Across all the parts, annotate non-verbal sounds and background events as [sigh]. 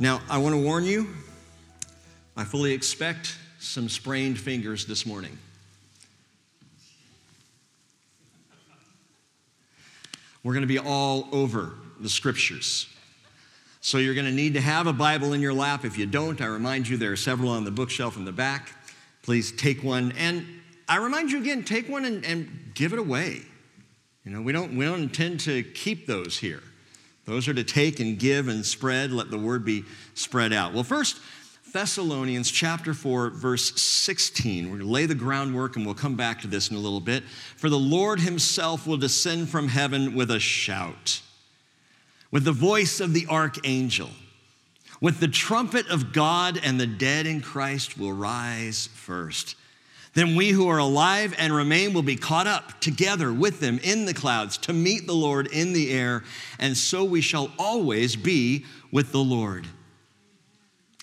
Now, I want to warn you, I fully expect some sprained fingers this morning. We're going to be all over the scriptures. So you're going to need to have a Bible in your lap. If you don't, I remind you there are several on the bookshelf in the back. Please take one. And I remind you again, take one and, and give it away. You know, we don't, we don't intend to keep those here. Those are to take and give and spread, let the word be spread out. Well, first, Thessalonians chapter 4, verse 16. We're going to lay the groundwork and we'll come back to this in a little bit. For the Lord himself will descend from heaven with a shout, with the voice of the archangel, with the trumpet of God, and the dead in Christ will rise first. Then we who are alive and remain will be caught up together with them in the clouds to meet the Lord in the air, and so we shall always be with the Lord.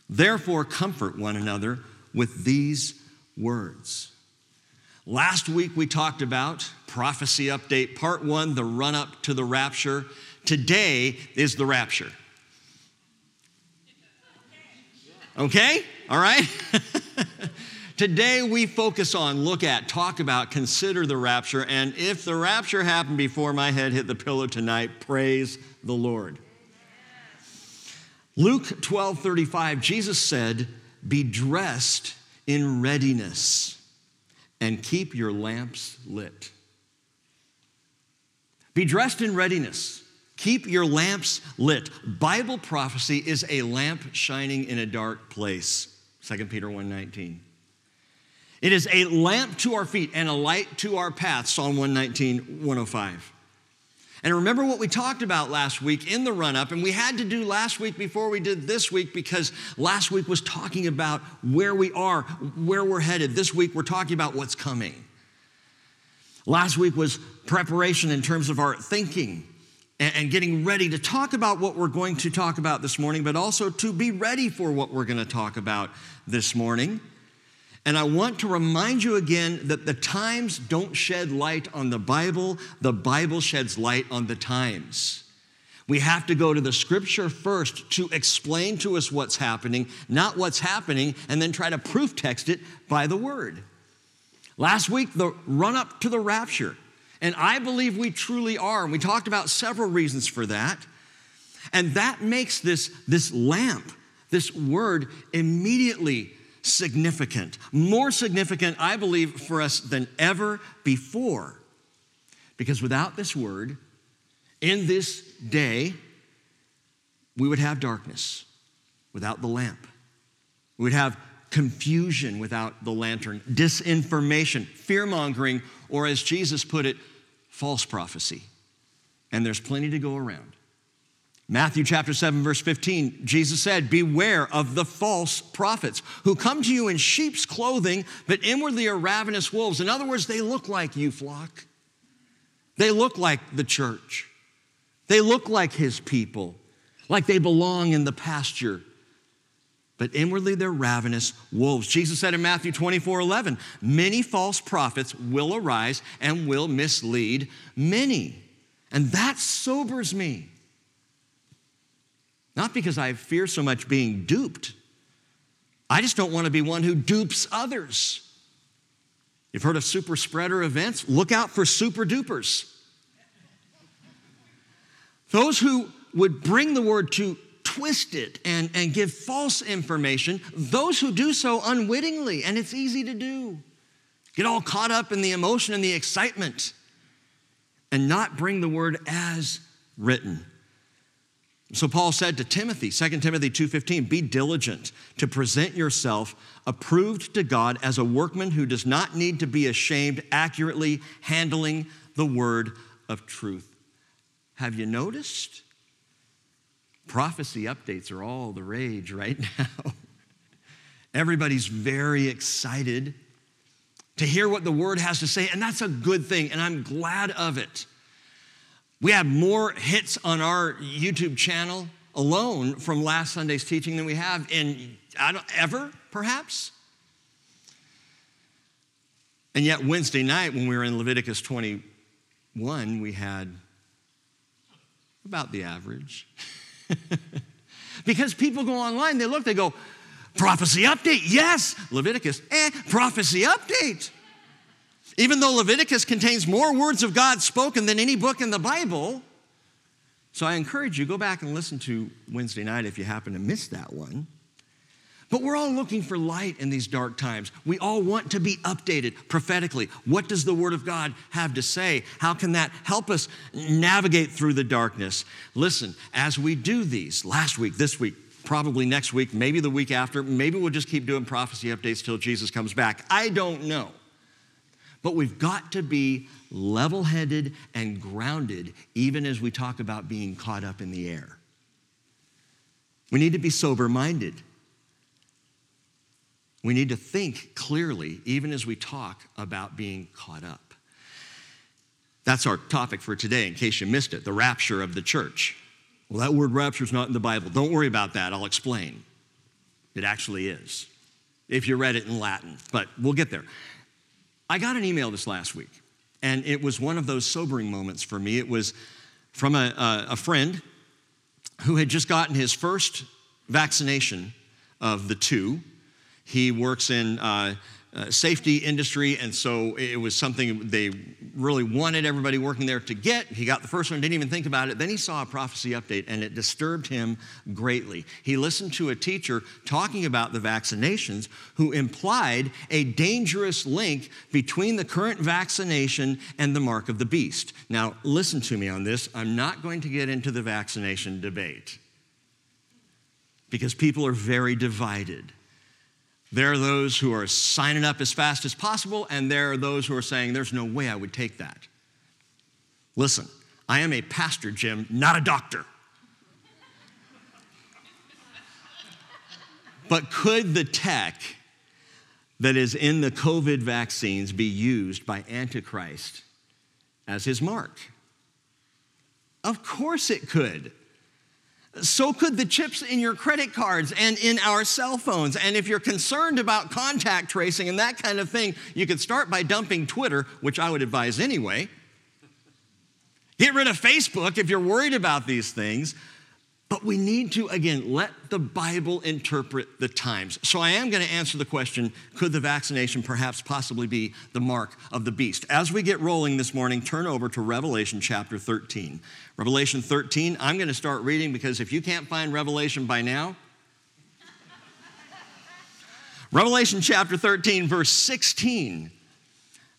Therefore, comfort one another with these words. Last week we talked about prophecy update, part one, the run up to the rapture. Today is the rapture. Okay? All right? [laughs] Today we focus on, look at, talk about, consider the rapture. And if the rapture happened before my head hit the pillow tonight, praise the Lord. Luke 12 35, Jesus said, Be dressed in readiness and keep your lamps lit. Be dressed in readiness. Keep your lamps lit. Bible prophecy is a lamp shining in a dark place. 2 Peter 1:19. It is a lamp to our feet and a light to our path. Psalm 119, 105. And remember what we talked about last week in the run up, and we had to do last week before we did this week because last week was talking about where we are, where we're headed. This week we're talking about what's coming. Last week was preparation in terms of our thinking and, getting ready to talk about what we're going to talk about this morning, but also to be ready for what we're going to talk about this morning. And I want to remind you again that the times don't shed light on the Bible, the Bible sheds light on the times. We have to go to the scripture first to explain to us what's happening, not what's happening, and then try to proof text it by the word. Last week, the run up to the rapture. And I believe we truly are. And we talked about several reasons for that. And that makes this, this lamp, this word, immediately significant, more significant, I believe, for us than ever before. Because without this word, in this day, we would have darkness without the lamp. We would have confusion without the lantern, disinformation, fear mongering, or as Jesus put it, false prophecy. And there's plenty to go around. Matthew chapter 7, verse 15, Jesus said, Beware of the false prophets who come to you in sheep's clothing, but inwardly are ravenous wolves. In other words, they look like you, flock. They look like the church. They look like his people, like they belong in the pasture. But inwardly, they're ravenous wolves. Jesus said in Matthew 24 11, Many false prophets will arise and will mislead many. And that sobers me. Not because I fear so much being duped. I just don't want to be one who dupes others. You've heard of super spreader events? Look out for super dupers. Those who would bring the word to twist it and, and give false information, those who do so unwittingly, and it's easy to do. Get all caught up in the emotion and the excitement and not bring the word as written. So Paul said to Timothy, 2 Timothy 2:15, "Be diligent to present yourself approved to God as a workman who does not need to be ashamed, accurately handling the word of truth." Have you noticed? Prophecy updates are all the rage right [laughs] now. Everybody's very excited to hear what the word has to say, and that's a good thing, and I'm glad of it. We have more hits on our YouTube channel alone from last Sunday's teaching than we have in ever, perhaps. And yet, Wednesday night, when we were in Leviticus 21, we had about the average. [laughs] because people go online, they look, they go, prophecy update, yes. Leviticus, eh, prophecy update. Even though Leviticus contains more words of God spoken than any book in the Bible. So I encourage you, go back and listen to Wednesday night if you happen to miss that one. But we're all looking for light in these dark times. We all want to be updated prophetically. What does the Word of God have to say? How can that help us navigate through the darkness? Listen, as we do these, last week, this week, probably next week, maybe the week after, maybe we'll just keep doing prophecy updates till Jesus comes back. I don't know. But we've got to be level headed and grounded, even as we talk about being caught up in the air. We need to be sober minded. We need to think clearly, even as we talk about being caught up. That's our topic for today, in case you missed it the rapture of the church. Well, that word rapture is not in the Bible. Don't worry about that. I'll explain. It actually is, if you read it in Latin, but we'll get there. I got an email this last week, and it was one of those sobering moments for me. It was from a, a, friend who had just gotten his first vaccination of the two he works in uh, uh, safety industry, and so it was something they really wanted everybody working there to get. He got the first one, didn't even think about it. Then he saw a prophecy update, and it disturbed him greatly. He listened to a teacher talking about the vaccinations who implied a dangerous link between the current vaccination and the mark of the beast. Now, listen to me on this. I'm not going to get into the vaccination debate because people are very divided. There are those who are signing up as fast as possible, and there are those who are saying, There's no way I would take that. Listen, I am a pastor, Jim, not a doctor. but could the tech that is in the COVID vaccines be used by Antichrist as his mark? Of course it could. So could the chips in your credit cards and in our cell phones. And if you're concerned about contact tracing and that kind of thing, you could start by dumping Twitter, which I would advise anyway. Get rid of Facebook if you're worried about these things. But we need to, again, let the Bible interpret the times. So I am going to answer the question could the vaccination perhaps possibly be the mark of the beast? As we get rolling this morning, turn over to Revelation chapter 13. Revelation 13, I'm going to start reading because if you can't find Revelation by now, [laughs] Revelation chapter 13, verse 16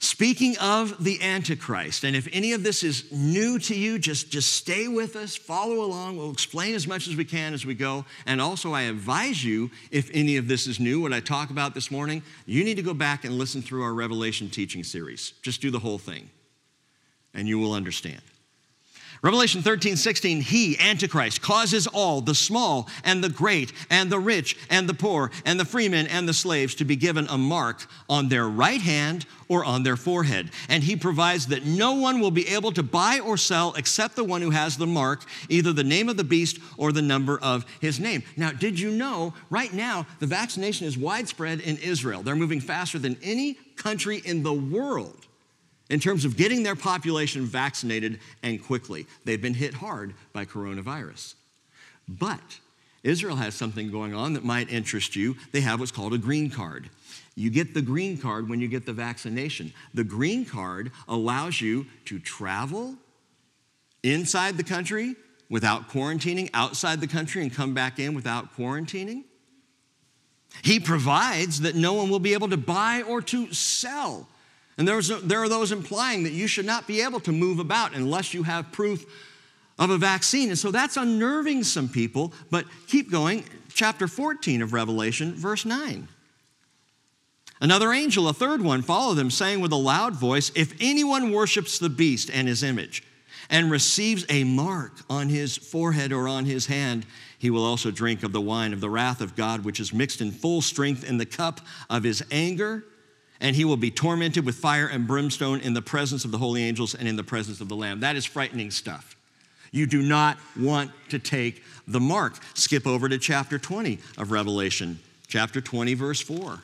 Speaking of the Antichrist, and if any of this is new to you, just, just stay with us, follow along. We'll explain as much as we can as we go. And also, I advise you, if any of this is new, what I talk about this morning, you need to go back and listen through our Revelation teaching series. Just do the whole thing, and you will understand. Revelation 13, 16, he, Antichrist, causes all, the small and the great, and the rich and the poor, and the freemen and the slaves to be given a mark on their right hand or on their forehead. And he provides that no one will be able to buy or sell except the one who has the mark, either the name of the beast or the number of his name. Now, did you know right now the vaccination is widespread in Israel? They're moving faster than any country in the world in terms of getting their population vaccinated and quickly. They've been hit hard by coronavirus. But Israel has something going on that might interest you. They have what's called a green card. You get the green card when you get the vaccination. The green card allows you to travel inside the country without quarantining, outside the country and come back in without quarantining. He provides that no one will be able to buy or to sell and there are those implying that you should not be able to move about unless you have proof of a vaccine. And so that's unnerving some people. But keep going. Chapter 14 of Revelation, verse 9. Another angel, a third one, followed them, saying with a loud voice If anyone worships the beast and his image, and receives a mark on his forehead or on his hand, he will also drink of the wine of the wrath of God, which is mixed in full strength in the cup of his anger and he will be tormented with fire and brimstone in the presence of the holy angels and in the presence of the Lamb. That is frightening stuff. You do not want to take the mark. Skip over to chapter 20 of Revelation, chapter 20, verse 4.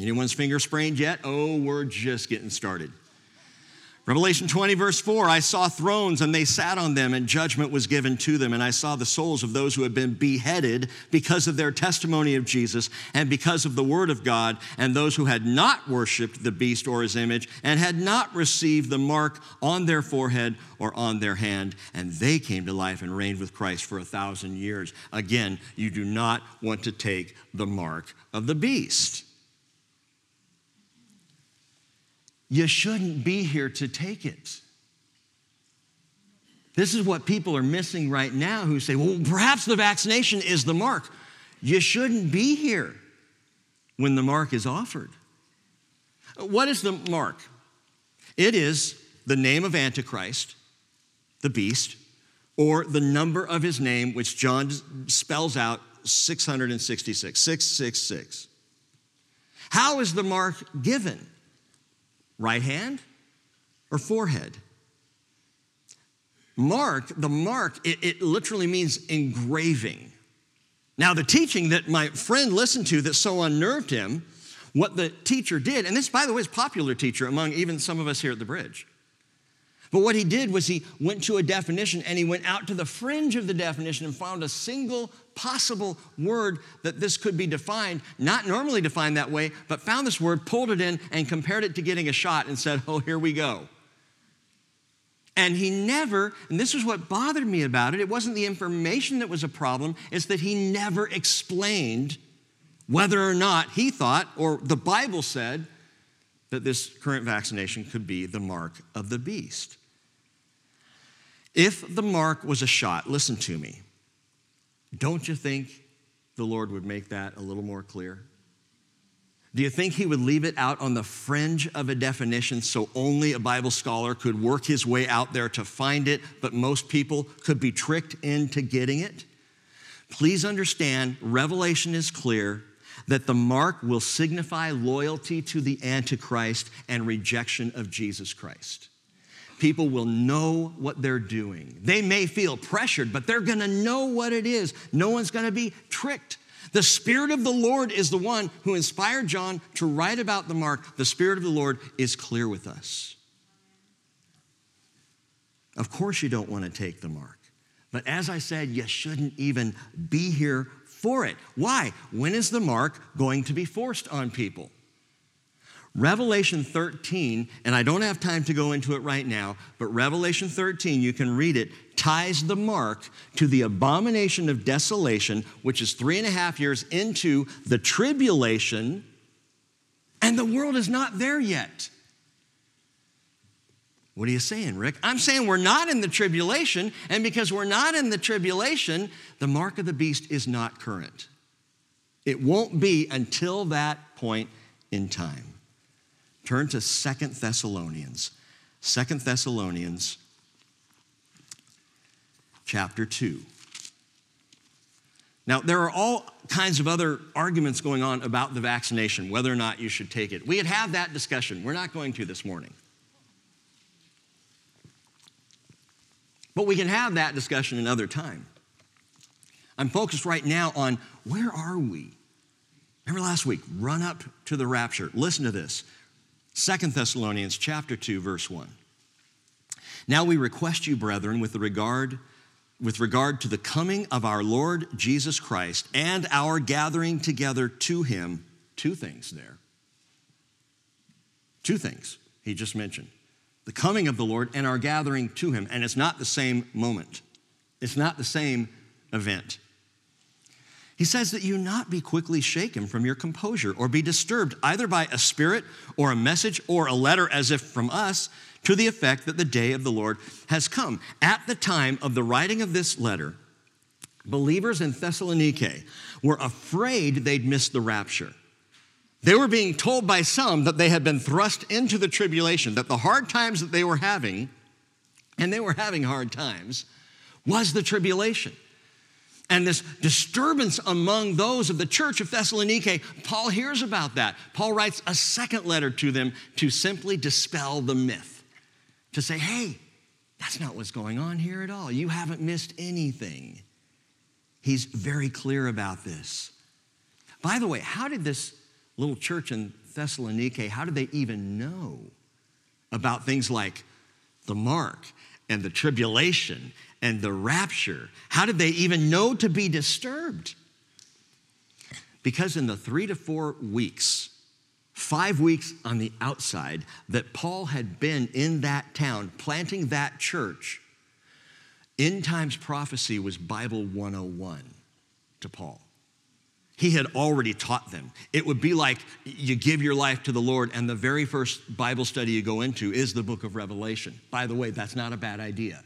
Anyone's finger sprained yet? Oh, we're just getting started. Revelation 20, verse 4 I saw thrones and they sat on them, and judgment was given to them. And I saw the souls of those who had been beheaded because of their testimony of Jesus and because of the word of God, and those who had not worshiped the beast or his image and had not received the mark on their forehead or on their hand. And they came to life and reigned with Christ for a thousand years. Again, you do not want to take the mark of the beast. You shouldn't be here to take it. This is what people are missing right now who say, well, perhaps the vaccination is the mark. You shouldn't be here when the mark is offered. What is the mark? It is the name of Antichrist, the beast, or the number of his name, which John spells out 666, 666. How is the mark given? Right hand or forehead? Mark, the mark, it, it, literally means engraving. Now, the teaching that my friend listened to that so unnerved him, what the teacher did, and this, by the way, is popular teacher among even some of us here at the bridge. But what he did was he went to a definition and he went out to the fringe of the definition and found a single possible word that this could be defined, not normally defined that way, but found this word, pulled it in, and compared it to getting a shot and said, Oh, here we go. And he never, and this is what bothered me about it, it wasn't the information that was a problem, it's that he never explained whether or not he thought, or the Bible said, that this current vaccination could be the mark of the beast. If the mark was a shot, listen to me, don't you think the Lord would make that a little more clear? Do you think he would leave it out on the fringe of a definition so only a Bible scholar could work his way out there to find it, but most people could be tricked into getting it? Please understand, Revelation is clear that the mark will signify loyalty to the Antichrist and rejection of Jesus Christ people will know what they're doing. They may feel pressured, but they're gonna know what it is. No one's gonna be tricked. The Spirit of the Lord is the one who inspired John to write about the mark. The Spirit of the Lord is clear with us. Of course, you don't want to take the mark. But as I said, you shouldn't even be here for it. Why? When is the mark going to be forced on people? Revelation 13, and I don't have time to go into it right now, but Revelation 13, you can read it, ties the mark to the abomination of desolation, which is three and a half years into the tribulation, and the world is not there yet. What are you saying, Rick? I'm saying we're not in the tribulation, and because we're not in the tribulation, the mark of the beast is not current. It won't be until that point in time. Turn to Second Thessalonians. Second Thessalonians chapter 2. Now, there are all kinds of other arguments going on about the vaccination, whether or not you should take it. We had had that discussion. We're not going to this morning. But we can have that discussion another time. I'm focused right now on where are we? Remember last week, run up to the rapture. Listen to this. Second Thessalonians chapter 2 verse 1. Now we request you brethren with regard with regard to the coming of our Lord Jesus Christ and our gathering together to him two things there. Two things he just mentioned. The coming of the Lord and our gathering to him and it's not the same moment. It's not the same event. He says that you not be quickly shaken from your composure or be disturbed either by a spirit or a message or a letter as if from us to the effect that the day of the Lord has come. At the time of the writing of this letter, believers in Thessaloniki were afraid they'd miss the rapture. They were being told by some that they had been thrust into the tribulation, that the hard times that they were having, and they were having hard times, was the tribulation and this disturbance among those of the church of Thessaloniki, Paul hears about that. Paul writes a second letter to them to simply dispel the myth, to say, hey, that's not what's going on here at all. You haven't missed anything. He's very clear about this. By the way, how did this little church in Thessaloniki, how did they even know about things like the mark and the tribulation and the rapture? How did they even know to be disturbed? Because in the three to four weeks, five weeks on the outside, that Paul had been in that town, planting that church, end times prophecy was Bible 101 to Paul. He had already taught them. It would be like you give your life to the Lord, and the very first Bible study you go into is the book of Revelation. By the way, that's not a bad idea.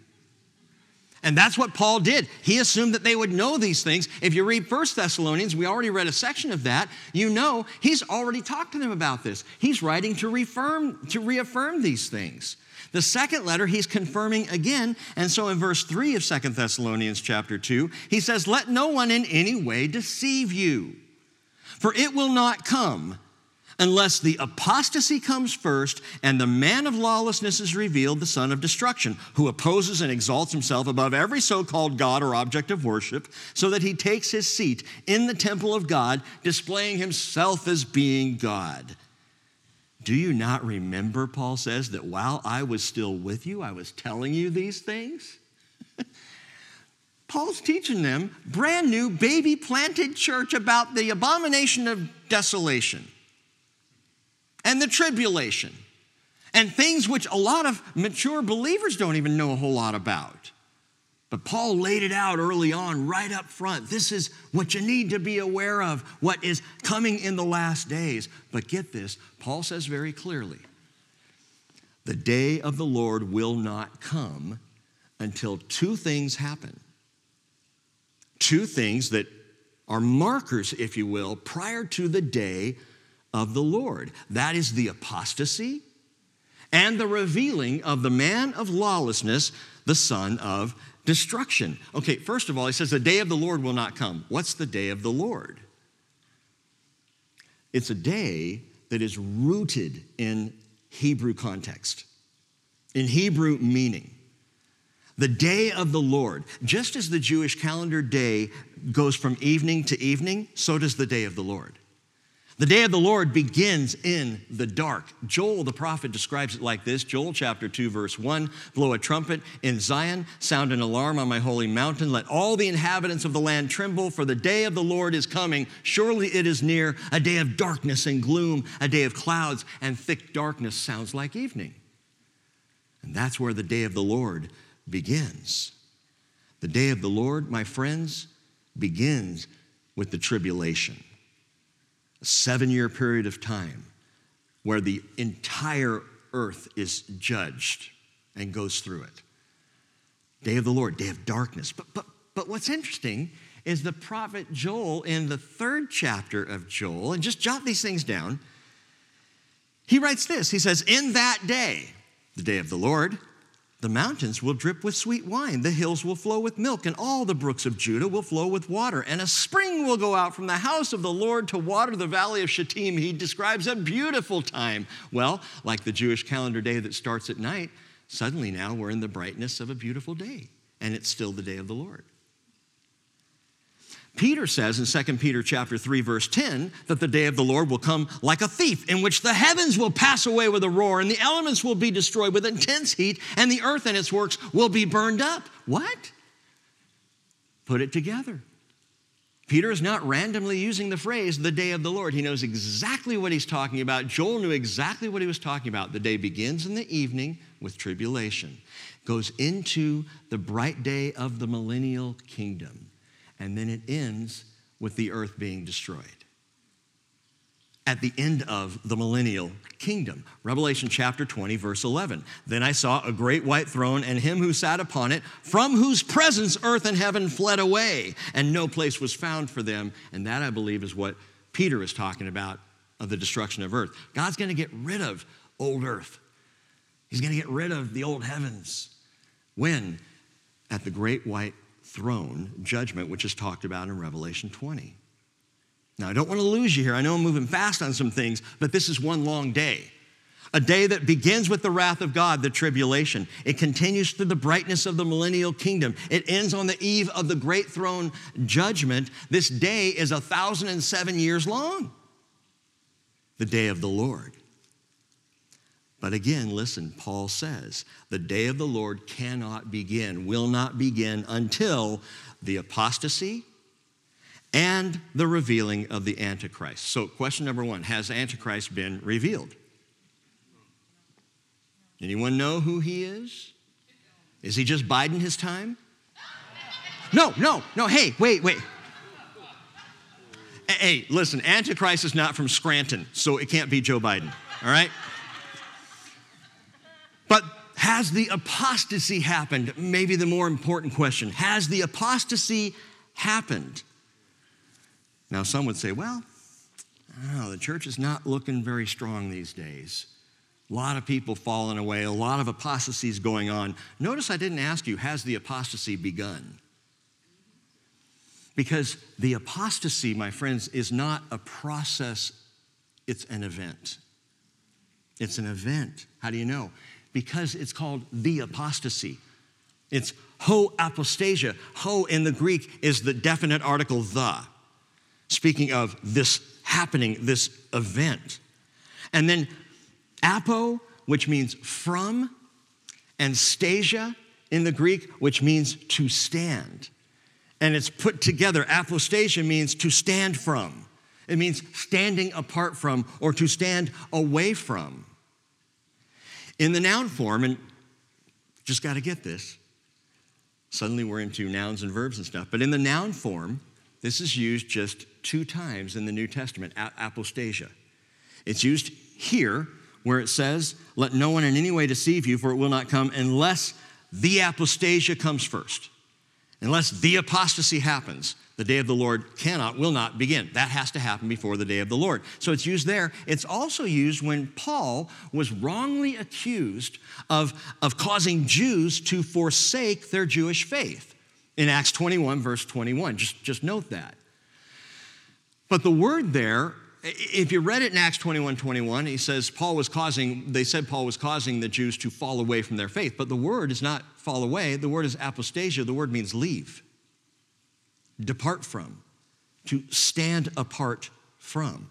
And that's what Paul did. He assumed that they would know these things. If you read First Thessalonians, we already read a section of that, you know he's already talked to them about this. He's writing to reaffirm, to reaffirm these things. The second letter, he's confirming again. And so in verse 3 of Second Thessalonians chapter 2, he says, Let no one in any way deceive you, for it will not come unless the apostasy comes first and the man of lawlessness is revealed, the son of destruction, who opposes and exalts himself above every so called God or object of worship, so that he takes his seat in the temple of God, displaying himself as being God. Do you not remember, Paul says, that while I was still with you, I was telling you these things? [laughs] Paul's teaching them, brand new baby planted church about the abomination of desolation and the tribulation and things which a lot of mature believers don't even know a whole lot about. But Paul laid it out early on, right up front. This is what you need to be aware of, what is coming in the last days. But get this Paul says very clearly the day of the Lord will not come until two things happen. Two things that are markers, if you will, prior to the day of the Lord. That is the apostasy and the revealing of the man of lawlessness, the son of destruction. Okay, first of all, he says, The day of the Lord will not come. What's the day of the Lord? It's a day that is rooted in Hebrew context, in Hebrew meaning. The day of the Lord, just as the Jewish calendar day goes from evening to evening, so does the day of the Lord. The day of the Lord begins in the dark. Joel the prophet describes it like this Joel chapter 2, verse 1 Blow a trumpet in Zion, sound an alarm on my holy mountain. Let all the inhabitants of the land tremble, for the day of the Lord is coming. Surely it is near, a day of darkness and gloom, a day of clouds and thick darkness. Sounds like evening. And that's where the day of the Lord begins. The day of the Lord, my friends, begins with the tribulation seven year period of time where the entire earth is judged and goes through it. Day of the Lord, day of darkness. But, but, but what's interesting is the prophet Joel in the third chapter of Joel, and just jot these things down. He writes this He says, In that day, the day of the Lord, the mountains will drip with sweet wine, the hills will flow with milk, and all the brooks of Judah will flow with water. And a spring will go out from the house of the Lord to water the valley of Shittim. He describes a beautiful time. Well, like the Jewish calendar day that starts at night, suddenly now we're in the brightness of a beautiful day, and it's still the day of the Lord. Peter says in 2 Peter chapter 3 verse 10 that the day of the Lord will come like a thief in which the heavens will pass away with a roar and the elements will be destroyed with intense heat and the earth and its works will be burned up. What? Put it together. Peter is not randomly using the phrase the day of the Lord. He knows exactly what he's talking about. Joel knew exactly what he was talking about. The day begins in the evening with tribulation, goes into the bright day of the millennial kingdom and then it ends with the earth being destroyed. At the end of the millennial kingdom. Revelation chapter 20, verse 11. Then I saw a great white throne and him who sat upon it, from whose presence earth and heaven fled away, and no place was found for them. And that, I believe, is what Peter is talking about of the destruction of earth. God's going to get rid of old earth, He's going to get rid of the old heavens. When? At the great white throne judgment, which is talked about in Revelation 20. Now, I don't want to lose you here. I know I'm moving fast on some things, but this is one long day. A day that begins with the wrath of God, the tribulation. It continues through the brightness of the millennial kingdom. It ends on the eve of the great throne judgment. This day is a thousand and seven years long. The day of the Lord. But again, listen, Paul says the day of the Lord cannot begin, will not begin until the apostasy and the revealing of the Antichrist. So, question number one Has Antichrist been revealed? Anyone know who he is? Is he just biding his time? No, no, no. Hey, wait, wait. Hey, listen, Antichrist is not from Scranton, so it can't be Joe Biden, all right? But has the apostasy happened? Maybe the more important question. Has the apostasy happened? Now, some would say, well, know, the church is not looking very strong these days. A lot of people falling away, a lot of apostasies going on. Notice I didn't ask you, has the apostasy begun? Because the apostasy, my friends, is not a process, it's an event. It's an event. How do you know? Because it's called the apostasy. It's ho apostasia. Ho in the Greek is the definite article the, speaking of this happening, this event. And then apo, which means from, and stasia in the Greek, which means to stand and it's put together. Apostasia means to stand from, it means standing apart from or to stand away from. In the noun form, and just got to get this. Suddenly we're into nouns and verbs and stuff. But in the noun form, this is used just two times in the New Testament, apostasia. It's used here where it says, Let no one in any way deceive you, for it will not come unless the apostasia comes first. Unless the apostasy happens, the day of the Lord cannot, will not begin. That has to happen before the day of the Lord. So it's used there. It's also used when Paul was wrongly accused of, of causing Jews to forsake their Jewish faith in Acts 21, verse 21. Just, just note that. But the word there if you read it in Acts 21 21, he says Paul was causing, they said Paul was causing the Jews to fall away from their faith. But the word is not fall away, the word is apostasia. The word means leave, depart from, to stand apart from.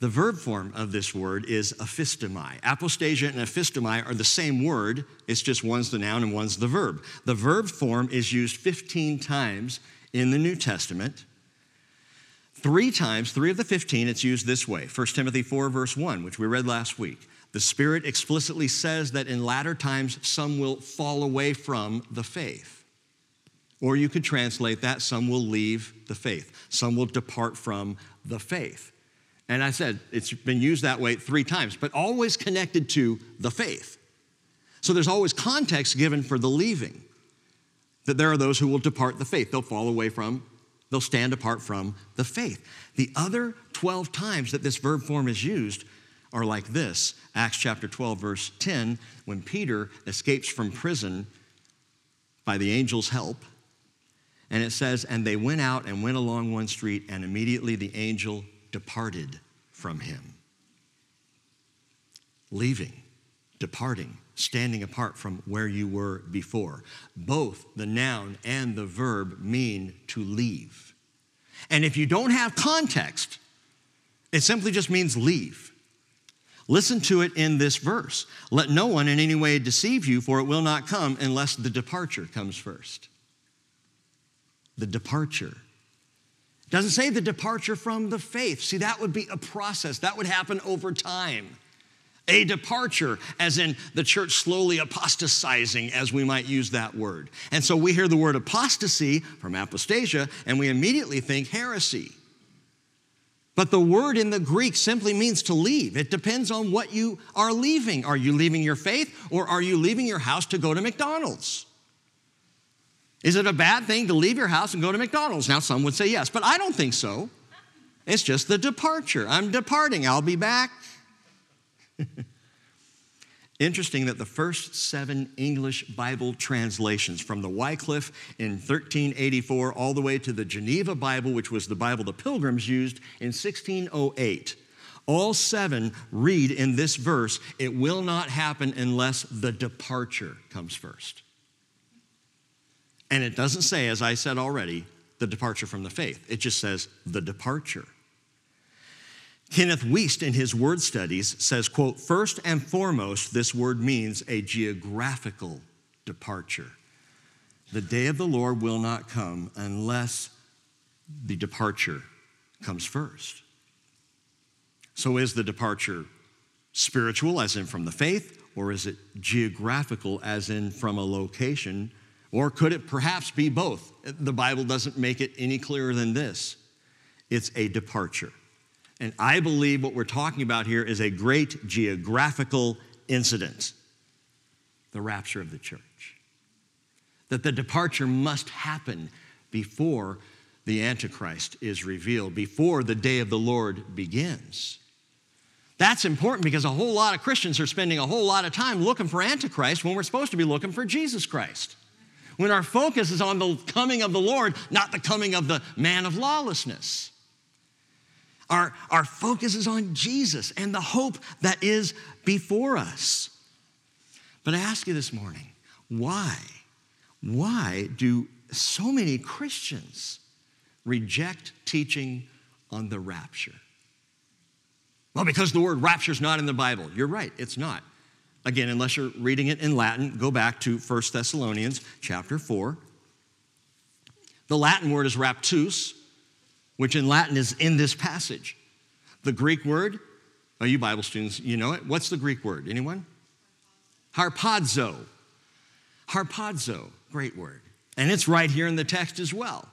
The verb form of this word is aphistomai. Apostasia and aphistomai are the same word, it's just one's the noun and one's the verb. The verb form is used 15 times in the New Testament. Three times, three of the 15, it's used this way 1 Timothy 4, verse 1, which we read last week. The Spirit explicitly says that in latter times some will fall away from the faith. Or you could translate that some will leave the faith, some will depart from the faith. And I said it's been used that way three times, but always connected to the faith. So there's always context given for the leaving, that there are those who will depart the faith, they'll fall away from They'll stand apart from the faith. The other 12 times that this verb form is used are like this Acts chapter 12, verse 10, when Peter escapes from prison by the angel's help. And it says, And they went out and went along one street, and immediately the angel departed from him. Leaving, departing standing apart from where you were before. Both the noun and the verb mean to leave. And if you don't have context, it simply just means leave. Listen to it in this verse. Let no one in any way deceive you, for it will not come unless the departure comes first. The departure. Doesn't say the departure from the faith. See, that would be a process, that would happen over time a departure, as in the church slowly apostatizing, as we might use that word. And so we hear the word apostasy from apostasia, and we immediately think heresy. But the word in the Greek simply means to leave. It depends on what you are leaving. Are you leaving your faith, or are you leaving your house to go to McDonald's? Is it a bad thing to leave your house and go to McDonald's? Now, some would say yes, but I don't think so. It's just the departure. I'm departing, I'll be back. [laughs] Interesting that the first seven English Bible translations, from the Wycliffe in 1384 all the way to the Geneva Bible, which was the Bible the Pilgrims used in 1608, all seven read in this verse, it will not happen unless the departure comes first. And it doesn't say, as I said already, the departure from the faith. It just says the departure. Kenneth Wuest in his word studies says, quote, first and foremost, this word means a geographical departure. The day of the Lord will not come unless the departure comes first. So is the departure spiritual, as in from the faith, or is it geographical, as in from a location? Or could it perhaps be both? The Bible doesn't make it any clearer than this. It's a departure. And I believe what we're talking about here is a great geographical incident the rapture of the church. That the departure must happen before the Antichrist is revealed, before the day of the Lord begins. That's important because a whole lot of Christians are spending a whole lot of time looking for Antichrist when we're supposed to be looking for Jesus Christ. When our focus is on the coming of the Lord, not the coming of the man of lawlessness. Our, our focus is on Jesus and the hope that is before us. But I ask you this morning why? Why do so many Christians reject teaching on the rapture? Well, because the word rapture is not in the Bible. You're right, it's not. Again, unless you're reading it in Latin, go back to 1 Thessalonians chapter 4. The Latin word is raptus, which in Latin is in this passage. The Greek word, oh, you Bible students, you know it. What's the Greek word? Anyone? Harpazo. Harpazo, great word. And it's right here in the text as well.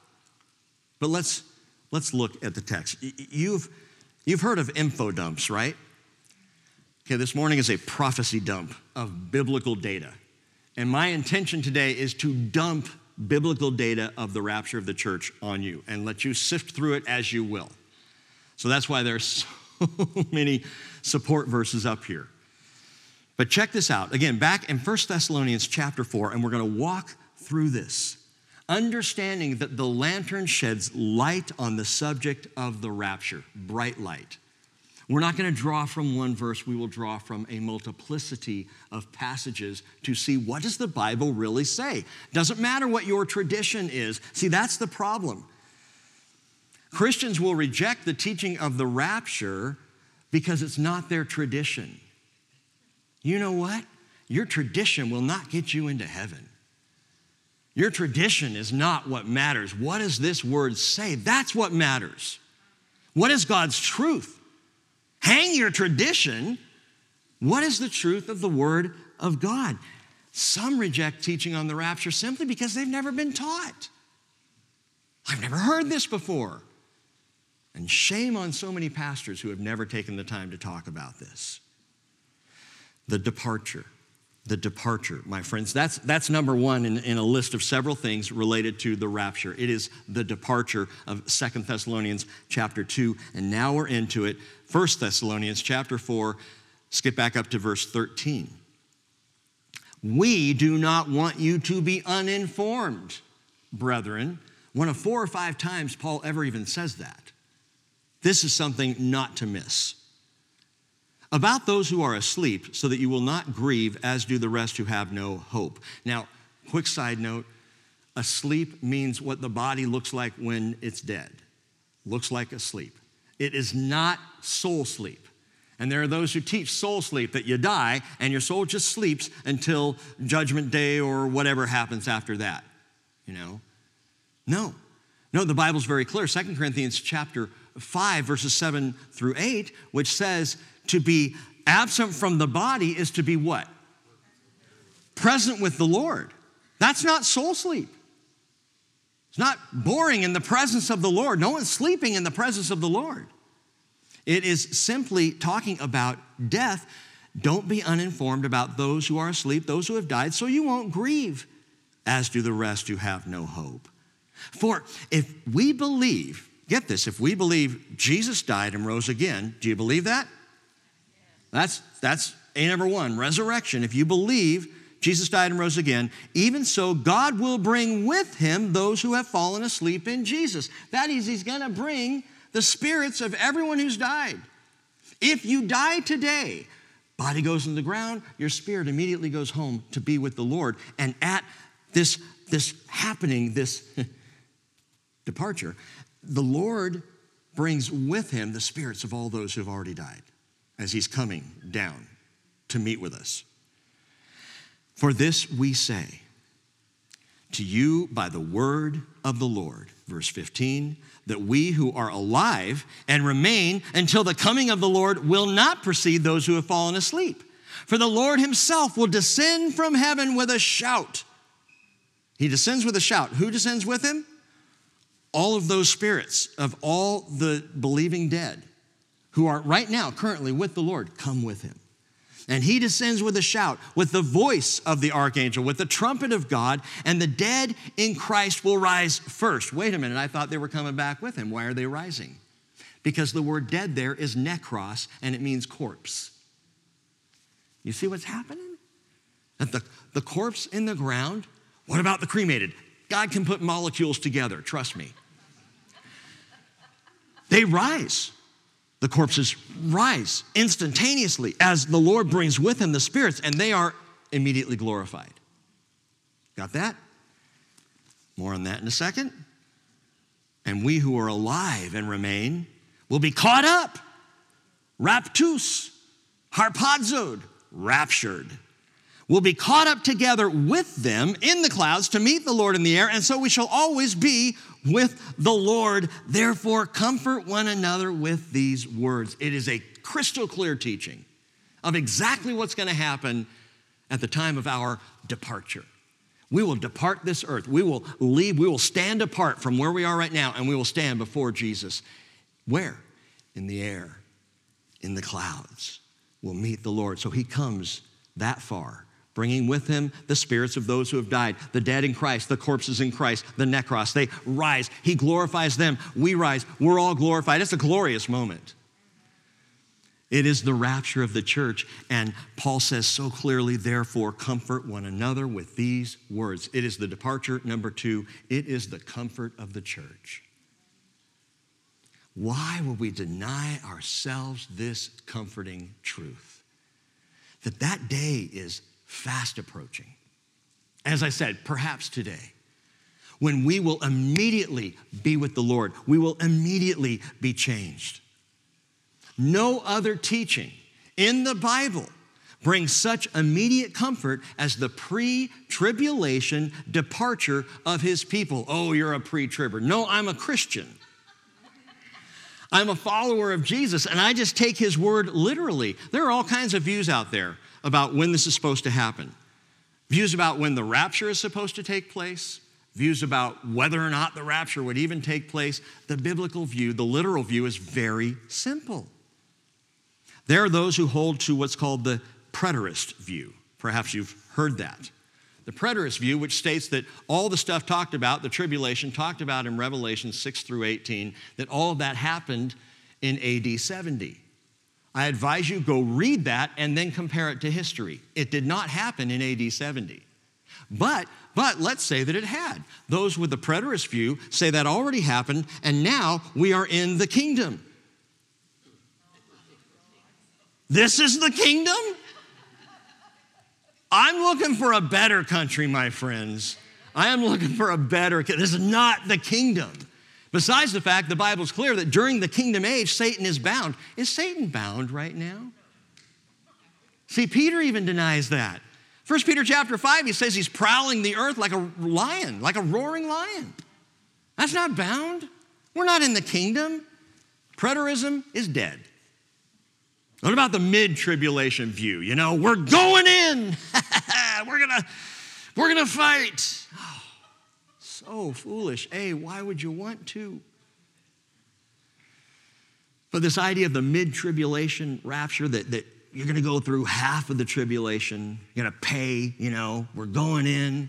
But let's, let's look at the text. You've, you've heard of info dumps, right? Okay, this morning is a prophecy dump of biblical data. And my intention today is to dump biblical data of the rapture of the church on you and let you sift through it as you will. So that's why there's [laughs] so many support verses up here. But check this out. Again, back in 1 Thessalonians chapter 4, and we're going to walk through this, understanding that the lantern sheds light on the subject of the rapture, bright light. We're not going to draw from one verse, we will draw from a multiplicity of passages to see what does the Bible really say. Doesn't matter what your tradition is. See, that's the problem. Christians will reject the teaching of the rapture because it's not their tradition. You know what? Your tradition will not get you into heaven. Your tradition is not what matters. What does this word say? That's what matters. What is God's truth? Hang your tradition. What is the truth of the Word of God? Some reject teaching on the rapture simply because they've never been taught. I've never heard this before. And shame on so many pastors who have never taken the time to talk about this. The departure the departure, my friends. That's, that's number one in, in a list of several things related to the rapture. It is the departure of Second Thessalonians chapter 2. And now we're into it. First Thessalonians chapter 4, skip back up to verse 13. We do not want you to be uninformed, brethren. One of four or five times Paul ever even says that. This is something not to miss about those who are asleep, so that you will not grieve as do the rest who have no hope. Now, quick side note asleep means what the body looks like when it's dead, looks like asleep. It is not soul sleep. And there are those who teach soul sleep that you die and your soul just sleeps until judgment day or whatever happens after that. You know? No. No, the Bible's very clear. Second Corinthians chapter 5 verses 7 through 8, which says to be absent from the body is to be what? Present with the Lord. That's not soul sleep. It's not boring in the presence of the Lord. No one's sleeping in the presence of the Lord. It is simply talking about death. Don't be uninformed about those who are asleep, those who have died, so you won't grieve, as do the rest who have no hope. For if we believe, get this, if we believe Jesus died and rose again, do you believe that? That's, that's A number one, resurrection. If you believe Jesus died and rose again, even so, God will bring with him those who have fallen asleep in Jesus. That is, he's going to bring the spirits of everyone who's died. If you die today, body goes in the ground, your spirit immediately goes home to be with the Lord. And at this, this happening, this [laughs] departure, the Lord brings with him the spirits of all those who have already died as he's coming down to meet with us. For this we say to you by the word of the Lord, verse 15, that we who are alive and remain until the coming of the Lord will not precede those who have fallen asleep. For the Lord himself will descend from heaven with a shout. He descends with a shout. Who descends with him? All of those spirits of all the believing dead who are right now currently with the Lord come with him. And he descends with a shout, with the voice of the archangel, with the trumpet of God, and the dead in Christ will rise first. Wait a minute, I thought they were coming back with him. Why are they rising? Because the word dead there is nekros, and it means corpse. You see what's happening? That the, the corpse in the ground, what about the cremated? God can put molecules together, trust me. They rise. The corpses rise instantaneously as the Lord brings with him the spirits, and they are immediately glorified. Got that? More on that in a second. And we who are alive and remain will be caught up, raptus, harpazoed, raptured. We'll be caught up together with them in the clouds to meet the Lord in the air, and so we shall always be with the Lord. Therefore, comfort one another with these words. It is a crystal clear teaching of exactly what's going to happen at the time of our departure. We will depart this earth. We will leave. We will stand apart from where we are right now, and we will stand before Jesus. Where? In the air, in the clouds. We'll meet the Lord. So he comes that far bringing with him the spirits of those who have died, the dead in Christ, the corpses in Christ, the nekros. They rise. He glorifies them. We rise. We're all glorified. It's a glorious moment. It is the rapture of the church. And Paul says so clearly, therefore, comfort one another with these words. It is the departure. Number two, it is the comfort of the church. Why would we deny ourselves this comforting truth? That that day is fast approaching. As I said, perhaps today, when we will immediately be with the Lord, we will immediately be changed. No other teaching in the Bible brings such immediate comfort as the pre tribulation departure of his people. Oh, you're a pre tribber. No, I'm a Christian. I'm a follower of Jesus, and I just take his word literally. There are all kinds of views out there about when this is supposed to happen, views about when the rapture is supposed to take place, views about whether or not the rapture would even take place. The biblical view, the literal view, is very simple. There are those who hold to what's called the preterist view. Perhaps you've heard that. The preterist view, which states that all the stuff talked about, the tribulation talked about in Revelation 6 through 18, that all of that happened in AD 70. I advise you go read that and then compare it to history. It did not happen in AD 70. But but let's say that it had. Those with the preterist view say that already happened and now we are in the kingdom. This is the kingdom? I'm looking for a better country, my friends. I am looking for a better. This is not the kingdom. Besides the fact the Bible's clear that during the kingdom age, Satan is bound. Is Satan bound right now? See, Peter even denies that. 1 Peter chapter 5, he says he's prowling the earth like a lion, like a roaring lion. That's not bound. We're not in the kingdom. Preterism is dead. What about the mid tribulation view? You know, we're going in. [laughs] we're going to we're going to fight. So foolish. A, why would you want to? But this idea of the mid tribulation rapture that, that you're going to go through half of the tribulation, you're going to pay, you know, we're going in.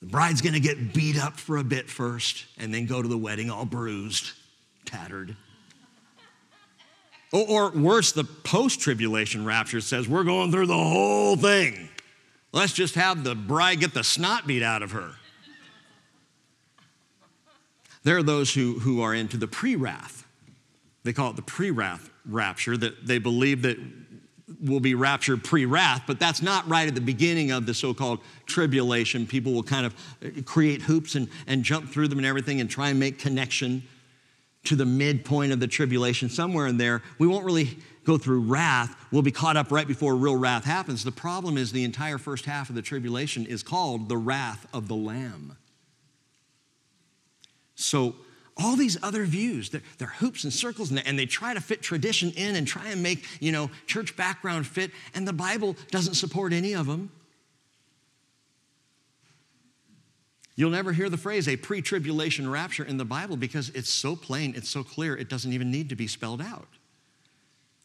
The bride's going to get beat up for a bit first and then go to the wedding all bruised, tattered. Or, or worse, the post tribulation rapture says we're going through the whole thing. Let's just have the bride get the snot beat out of her. There are those who, who are into the pre wrath. They call it the pre wrath rapture, that they believe that will be raptured pre wrath, but that's not right at the beginning of the so called tribulation. People will kind of uh, create hoops and, and jump through them and everything and try and make connection. to the midpoint of the tribulation, somewhere in there. We won't really go through wrath. We'll be caught up right before real wrath happens. The problem is the entire first half of the tribulation is called the wrath of the Lamb. So, all these other views, they're, they're hoops and circles, and they, and they try to fit tradition in and try and make, you know, church background fit, and the Bible doesn't support any of them. You'll never hear the phrase a pre tribulation rapture in the Bible because it's so plain, it's so clear, it doesn't even need to be spelled out.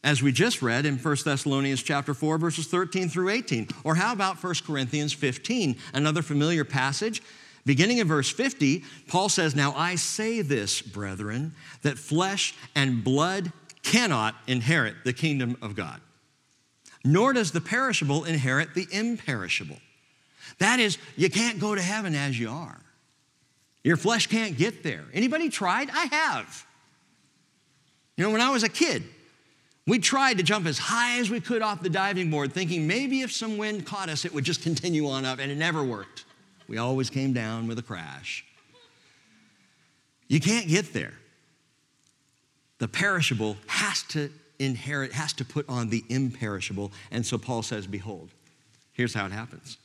As we just read in 1 Thessalonians chapter 4 verses 13 through 18. Or how about 1 Corinthians 15, another familiar passage? Beginning in verse 50, Paul says, "Now I say this, brethren, that flesh and blood cannot inherit the kingdom of God. Nor does the perishable inherit the imperishable." That is, you can't go to heaven as you are. Your flesh can't get there. Anybody tried? I have. You know, when I was a kid, we tried to jump as high as we could off the diving board, thinking maybe if some wind caught us, it would just continue on up, and it never worked. We always came down with a crash. You can't get there. The perishable has to inherit, has to put on the imperishable. And so Paul says, Behold, here's how it happens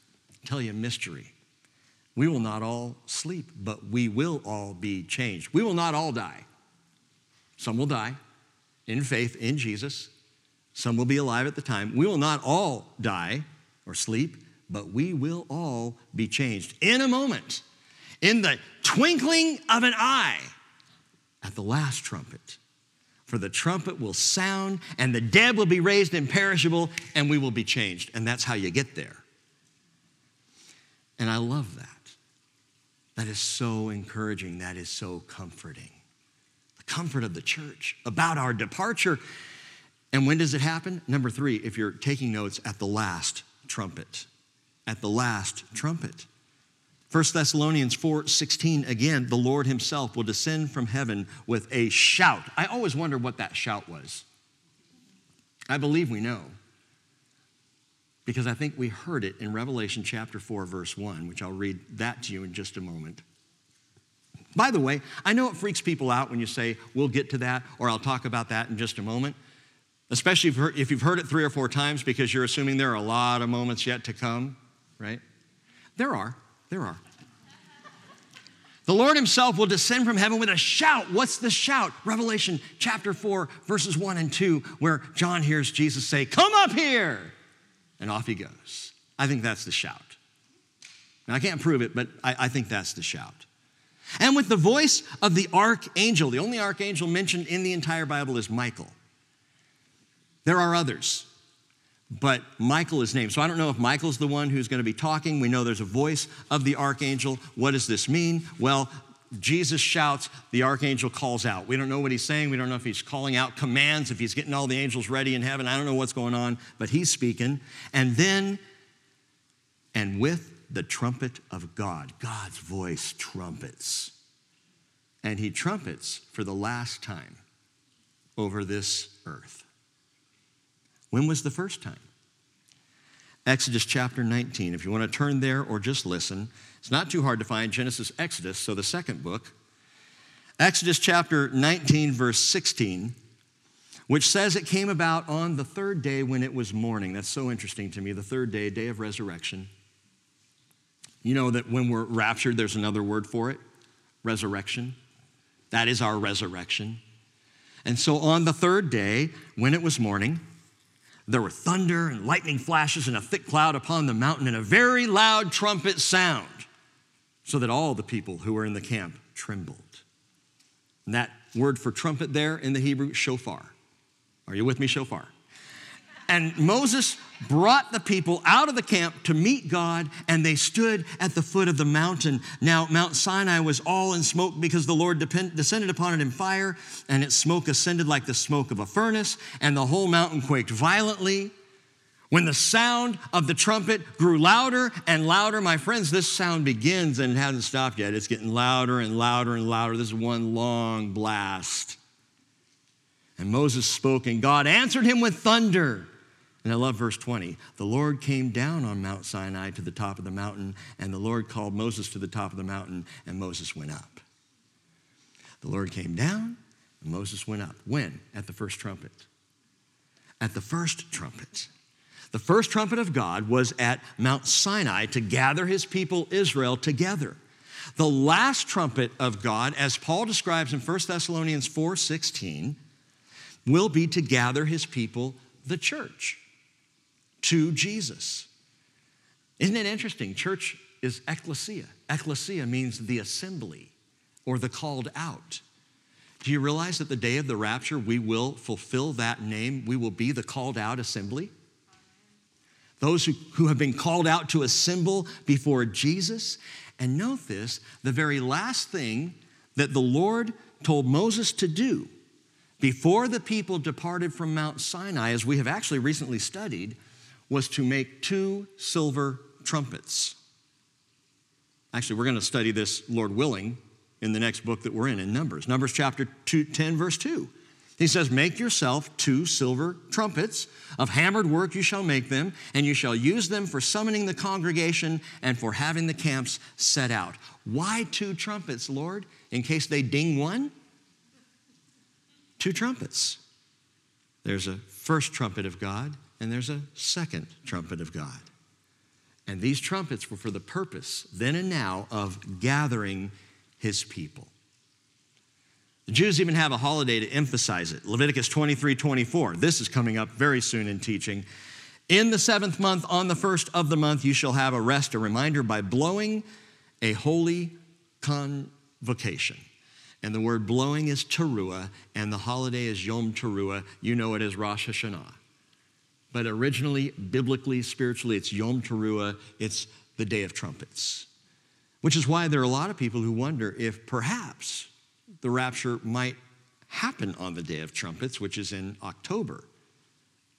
tell you a mystery. We will not all sleep, but we will all be changed. We will not all die. Some will die in faith in Jesus, some will be alive at the time. We will not all die or sleep, but we will all be changed in a moment, in the twinkling of an eye, at the last trumpet. For the trumpet will sound, and the dead will be raised imperishable, and we will be changed. And that's how you get there. And I love that. That is so encouraging. That is so comforting. Comfort of the church about our departure. And when does it happen? Number three, if you're taking notes, at the last trumpet. At the last trumpet. 1 Thessalonians 4 16, again, the Lord Himself will descend from heaven with a shout. I always wonder what that shout was. I believe we know because I think we heard it in Revelation chapter 4, verse 1, which I'll read that to you in just a moment. By the way, I know it freaks people out when you say, we'll get to that, or I'll talk about that in just a moment, especially if you've heard it three or four times because you're assuming there are a lot of moments yet to come, right? There are, there are. The Lord Himself will descend from heaven with a shout. What's the shout? Revelation chapter 4, verses 1 and 2, where John hears Jesus say, Come up here and off he goes. I think that's the shout. Now, I can't prove it, but I, I think that's the shout. And with the voice of the archangel, the only archangel mentioned in the entire Bible is Michael. There are others, but Michael is named. So I don't know if Michael's the one who's going to be talking. We know there's a voice of the archangel. What does this mean? Well, Jesus shouts, the archangel calls out. We don't know what he's saying. We don't know if he's calling out commands, if he's getting all the angels ready in heaven. I don't know what's going on, but he's speaking. And then, and with the trumpet of God, God's voice trumpets. And he trumpets for the last time over this earth. When was the first time? Exodus chapter 19. If you want to turn there or just listen, it's not too hard to find Genesis, Exodus, so the second book. Exodus chapter 19, verse 16, which says it came about on the third day when it was morning. That's so interesting to me, the third day, day of resurrection. You know that when we're raptured, there's another word for it resurrection. That is our resurrection. And so on the third day, when it was morning, there were thunder and lightning flashes and a thick cloud upon the mountain and a very loud trumpet sound, so that all the people who were in the camp trembled. And that word for trumpet there in the Hebrew, shofar. Are you with me, shofar? And Moses brought the people out of the camp to meet God, and they stood at the foot of the mountain. Now, Mount Sinai was all in smoke because the Lord depend, descended upon it in fire, and its smoke ascended like the smoke of a furnace, and the whole mountain quaked violently. When the sound of the trumpet grew louder and louder, my friends, this sound begins and it hasn't stopped yet. It's getting louder and louder and louder. This is one long blast. And Moses spoke, and God answered him with thunder. And I love verse 20. The Lord came down on Mount Sinai to the top of the mountain, and the Lord called Moses to the top of the mountain, and Moses went up. The Lord came down, and Moses went up. When? At the first trumpet. At the first trumpet. The first trumpet of God was at Mount Sinai to gather his people Israel together. The last trumpet of God, as Paul describes in 1 Thessalonians 4:16, will be to gather his people, the church, to Jesus. Isn't it interesting? Church is ecclesia. Ecclesia means the assembly or the called out. Do you realize that the day of the rapture, we will fulfill that name? We will be the called out assembly? Those who, who have been called out to assemble before Jesus. And note this the very last thing that the Lord told Moses to do before the people departed from Mount Sinai, as we have actually recently studied, was to make two silver trumpets. Actually, we're going to study this, Lord willing, in the next book that we're in, in Numbers. Numbers chapter two, 10, verse 2. He says, Make yourself two silver trumpets. Of hammered work you shall make them, and you shall use them for summoning the congregation and for having the camps set out. Why two trumpets, Lord? In case they ding one? Two trumpets. There's a first trumpet of God, and there's a second trumpet of God. And these trumpets were for the purpose, then and now, of gathering his people. The Jews even have a holiday to emphasize it. Leviticus 23 24. This is coming up very soon in teaching. In the seventh month, on the first of the month, you shall have a rest, a reminder by blowing a holy convocation. And the word blowing is teruah, and the holiday is Yom Teruah. You know it as Rosh Hashanah. But originally, biblically, spiritually, it's Yom Teruah. It's the Day of Trumpets. Which is why there are a lot of people who wonder if perhaps the rapture might happen on the Day of Trumpets, which is in October.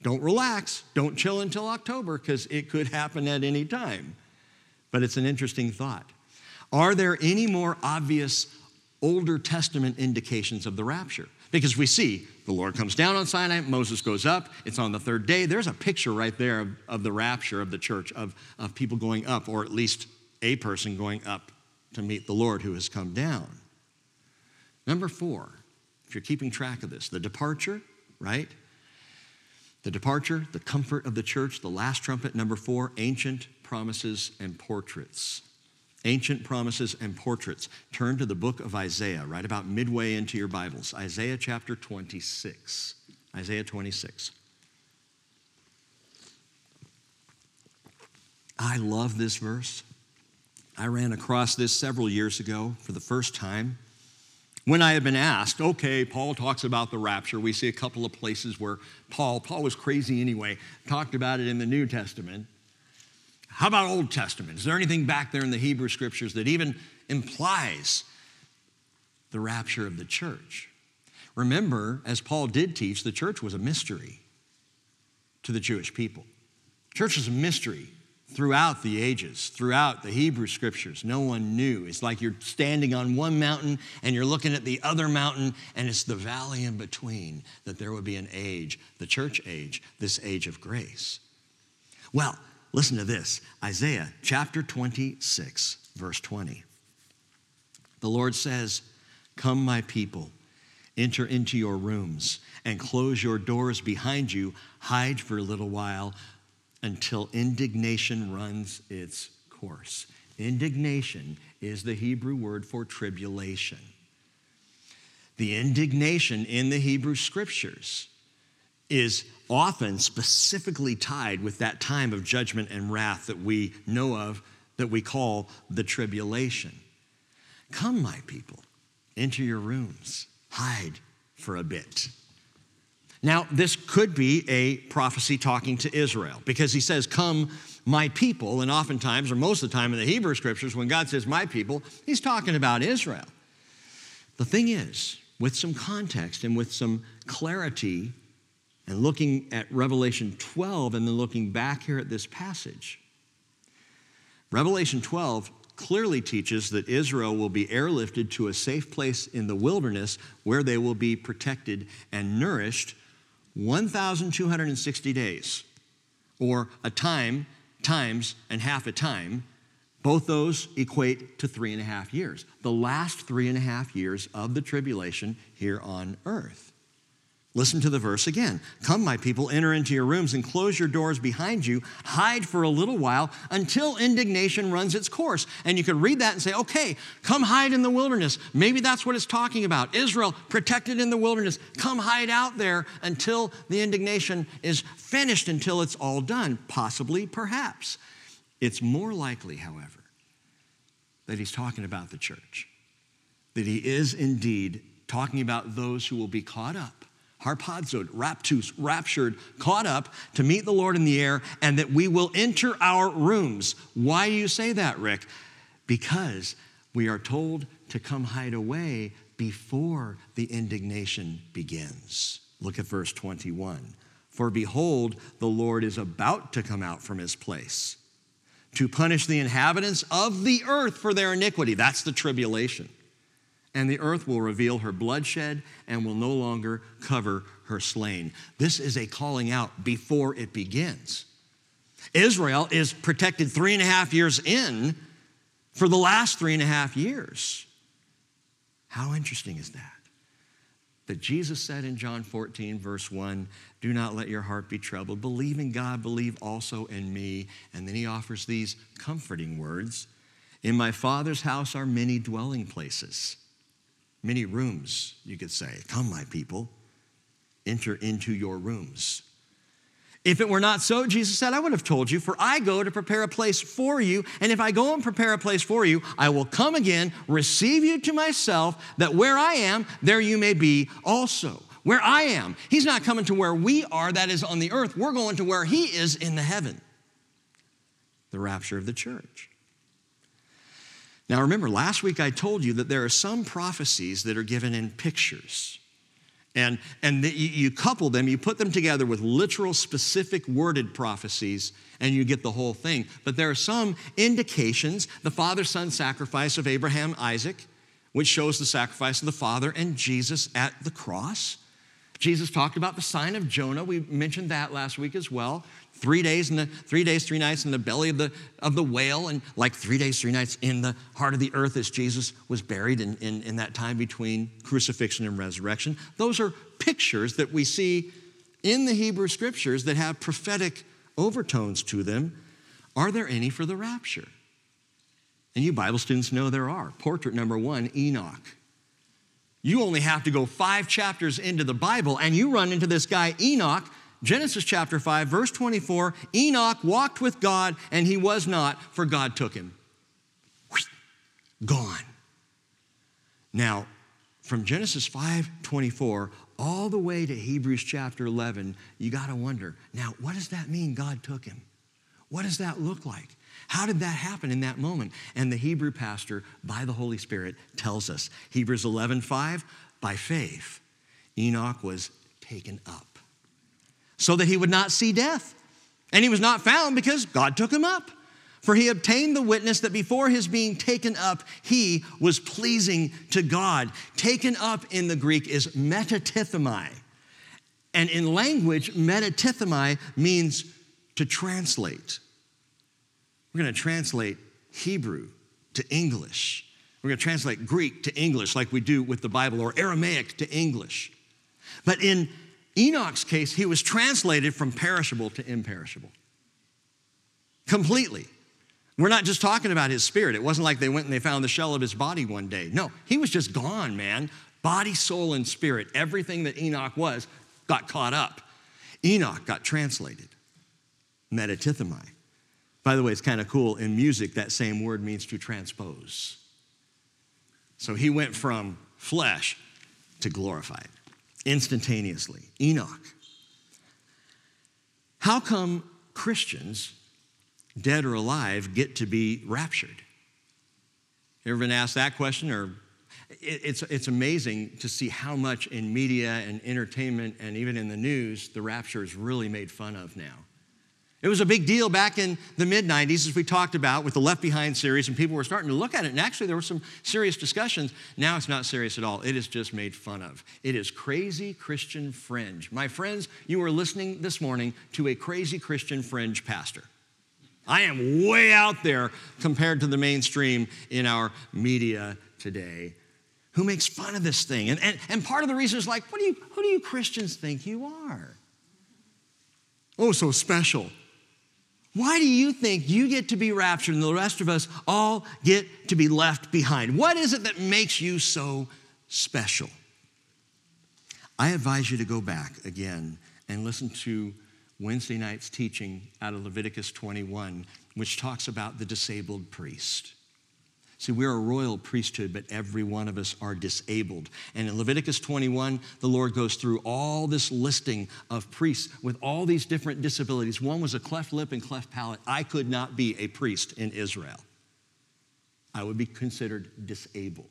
Don't relax, don't chill until October, because it could happen at any time. But it's an interesting thought. Are there any more obvious Older Testament indications of the rapture? Because we see the Lord comes down on Sinai, Moses goes up, it's on the third day. There's a picture right there of, of the rapture of the church, of, of people going up, or at least a person going up to meet the Lord who has come down. Number four, if you're keeping track of this, the departure, right? The departure, the comfort of the church, the last trumpet. Number four, ancient promises and portraits. Ancient promises and portraits. Turn to the book of Isaiah, right about midway into your Bibles. Isaiah chapter 26. Isaiah 26. I love this verse. I ran across this several years ago for the first time. When I had been asked, okay, Paul talks about the rapture. We see a couple of places where Paul, Paul was crazy anyway, talked about it in the New Testament. How about Old Testament? Is there anything back there in the Hebrew scriptures that even implies the rapture of the church? Remember, as Paul did teach, the church was a mystery to the Jewish people. Church was a mystery throughout the ages, throughout the Hebrew scriptures. No one knew. It's like you're standing on one mountain and you're looking at the other mountain, and it's the valley in between that there would be an age, the church age, this age of grace. Well, listen to this Isaiah chapter 26, verse 20. The Lord says, Come, my people. Enter into your rooms and close your doors behind you. Hide for a little while until indignation runs its course. Indignation is the Hebrew word for tribulation. The indignation in the Hebrew scriptures is often specifically tied with that time of judgment and wrath that we know of, that we call the tribulation. Come, my people, into your rooms, hide for a bit. Now, this could be a prophecy talking to Israel because he says, Come, my people. And oftentimes, or most of the time in the Hebrew scriptures, when God says my people, he's talking about Israel. The thing is, with some context and with some clarity, and looking at Revelation 12 and then looking back here at this passage, Revelation 12 clearly teaches that Israel will be airlifted to a safe place in the wilderness where they will be protected and nourished 1,260 days, or a time times and half a time, Both those equate to three and a half years, the last three and a half years of the tribulation here on earth. Listen to the verse again. Come, my people, enter into your rooms and close your doors behind you. Hide for a little while until indignation runs its course. And you could read that and say, okay, come hide in the wilderness. Maybe that's what it's talking about. Israel protected in the wilderness. Come hide out there until the indignation is finished, until it's all done. Possibly, perhaps. It's more likely, however, that he's talking about the church, that he is indeed talking about those who will be caught up harpazoed, raptus, raptured, caught up to meet the Lord in the air, and that we will enter our rooms. Why do you say that, Rick? Because we are told to come hide away before the indignation begins. Look at verse 21. For behold, the Lord is about to come out from his place to punish the inhabitants of the earth for their iniquity. That's the tribulation and the earth will reveal her bloodshed and will no longer cover her slain. This is a calling out before it begins. Israel is protected three and a half years in for the last three and a half years. How interesting is that? That Jesus said in John 14, verse 1, Do not let your heart be troubled. Believe in God, believe also in me. And then he offers these comforting words In my Father's house are many dwelling places. Many rooms, you could say. Come, my people, enter into your rooms. If it were not so, Jesus said, I would have told you, for I go to prepare a place for you. And if I go and prepare a place for you, I will come again, receive you to myself, that where I am, there you may be also. Where I am. He's not coming to where we are, that is on the earth. We're going to where He is in the heaven. The rapture of the church. Now, remember, last week I told you that there are some prophecies that are given in pictures. And, and the, you couple them, you put them together with literal, specific, worded prophecies, and you get the whole thing. But there are some indications the father son sacrifice of Abraham, Isaac, which shows the sacrifice of the father, and Jesus at the cross. Jesus talked about the sign of Jonah. We mentioned that last week as well. Three days, in the, three days, three nights in the belly of the, of the whale, and like three days, three nights in the heart of the earth as Jesus was buried in, in, in that time between crucifixion and resurrection. Those are pictures that we see in the Hebrew scriptures that have prophetic overtones to them. Are there any for the rapture? And you Bible students know there are. Portrait number one Enoch. You only have to go five chapters into the Bible, and you run into this guy, Enoch, Genesis chapter 5, verse 24 Enoch walked with God, and he was not, for God took him. Gone. Now, from Genesis 5 24 all the way to Hebrews chapter 11, you got to wonder now, what does that mean God took him? What does that look like? How did that happen in that moment? And the Hebrew pastor, by the Holy Spirit, tells us Hebrews 11 5, by faith, Enoch was taken up so that he would not see death. And he was not found because God took him up. For he obtained the witness that before his being taken up, he was pleasing to God. Taken up in the Greek is metatithemi. And in language, metatithemi means to translate. We're going to translate Hebrew to English. We're going to translate Greek to English like we do with the Bible, or Aramaic to English. But in Enoch's case, he was translated from perishable to imperishable. Completely. We're not just talking about his spirit. It wasn't like they went and they found the shell of his body one day. No, he was just gone, man. Body, soul, and spirit. Everything that Enoch was got caught up. Enoch got translated. Metatithemi. By the way, it's kind of cool. In music, that same word means to transpose. So he went from flesh to glorified instantaneously. Enoch. How come Christians, dead or alive, get to be raptured? You ever been asked that question? Or it's, it's amazing to see how much in media and entertainment and even in the news the rapture is really made fun of now. It was a big deal back in the mid 90s, as we talked about with the Left Behind series, and people were starting to look at it. And actually, there were some serious discussions. Now it's not serious at all. It is just made fun of. It is crazy Christian fringe. My friends, you are listening this morning to a crazy Christian fringe pastor. I am way out there compared to the mainstream in our media today who makes fun of this thing. And, and, and part of the reason is like, what do you, who do you Christians think you are? Oh, so special. Why do you think you get to be raptured and the rest of us all get to be left behind? What is it that makes you so special? I advise you to go back again and listen to Wednesday night's teaching out of Leviticus 21, which talks about the disabled priest. See, we're a royal priesthood, but every one of us are disabled. And in Leviticus 21, the Lord goes through all this listing of priests with all these different disabilities. One was a cleft lip and cleft palate. I could not be a priest in Israel, I would be considered disabled.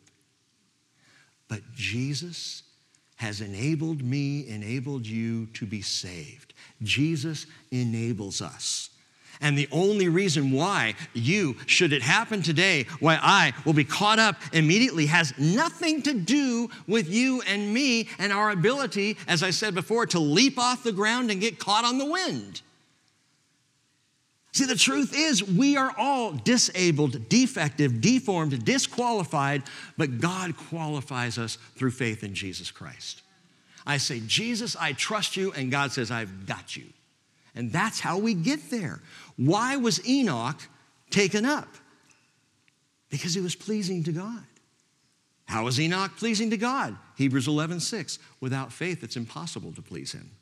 But Jesus has enabled me, enabled you to be saved. Jesus enables us. And the only reason why you, should it happen today, why I will be caught up immediately has nothing to do with you and me and our ability, as I said before, to leap off the ground and get caught on the wind. See, the truth is, we are all disabled, defective, deformed, disqualified, but God qualifies us through faith in Jesus Christ. I say, Jesus, I trust you, and God says, I've got you. And that's how we get there. Why was Enoch taken up? Because he was pleasing to God. How was Enoch pleasing to God? Hebrews 11, 6. Without faith, it's impossible to please him.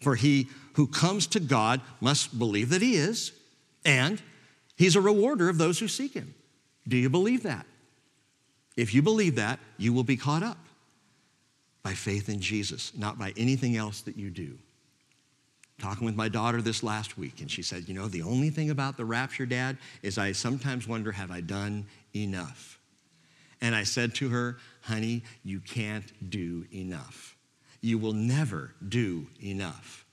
For he who comes to God must believe that he is, and he's a rewarder of those who seek him. Do you believe that? If you believe that, you will be caught up by faith in Jesus, not by anything else that you do talking with my daughter this last week, and she said, You know, the only thing about the rapture, Dad, is I sometimes wonder, have I done enough? And I said to her, Honey, you can't do enough. You will never do enough.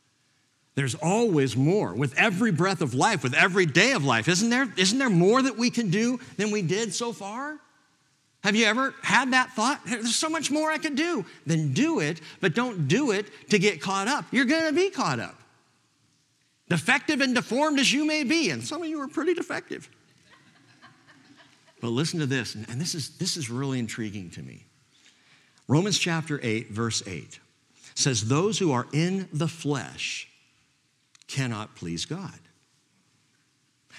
There's always more. With every breath of life, with every day of life, isn't there, isn't there more that we can do than we did so far? Have you ever had that thought? There's so much more I could do. Then do it, but don't do it to get caught up. You're going to be caught up defective and deformed as you may be, and some of you are pretty defective. But listen to this, and this is, this is really intriguing to me. Romans chapter 8, verse 8 says, Those who are in the flesh cannot please God.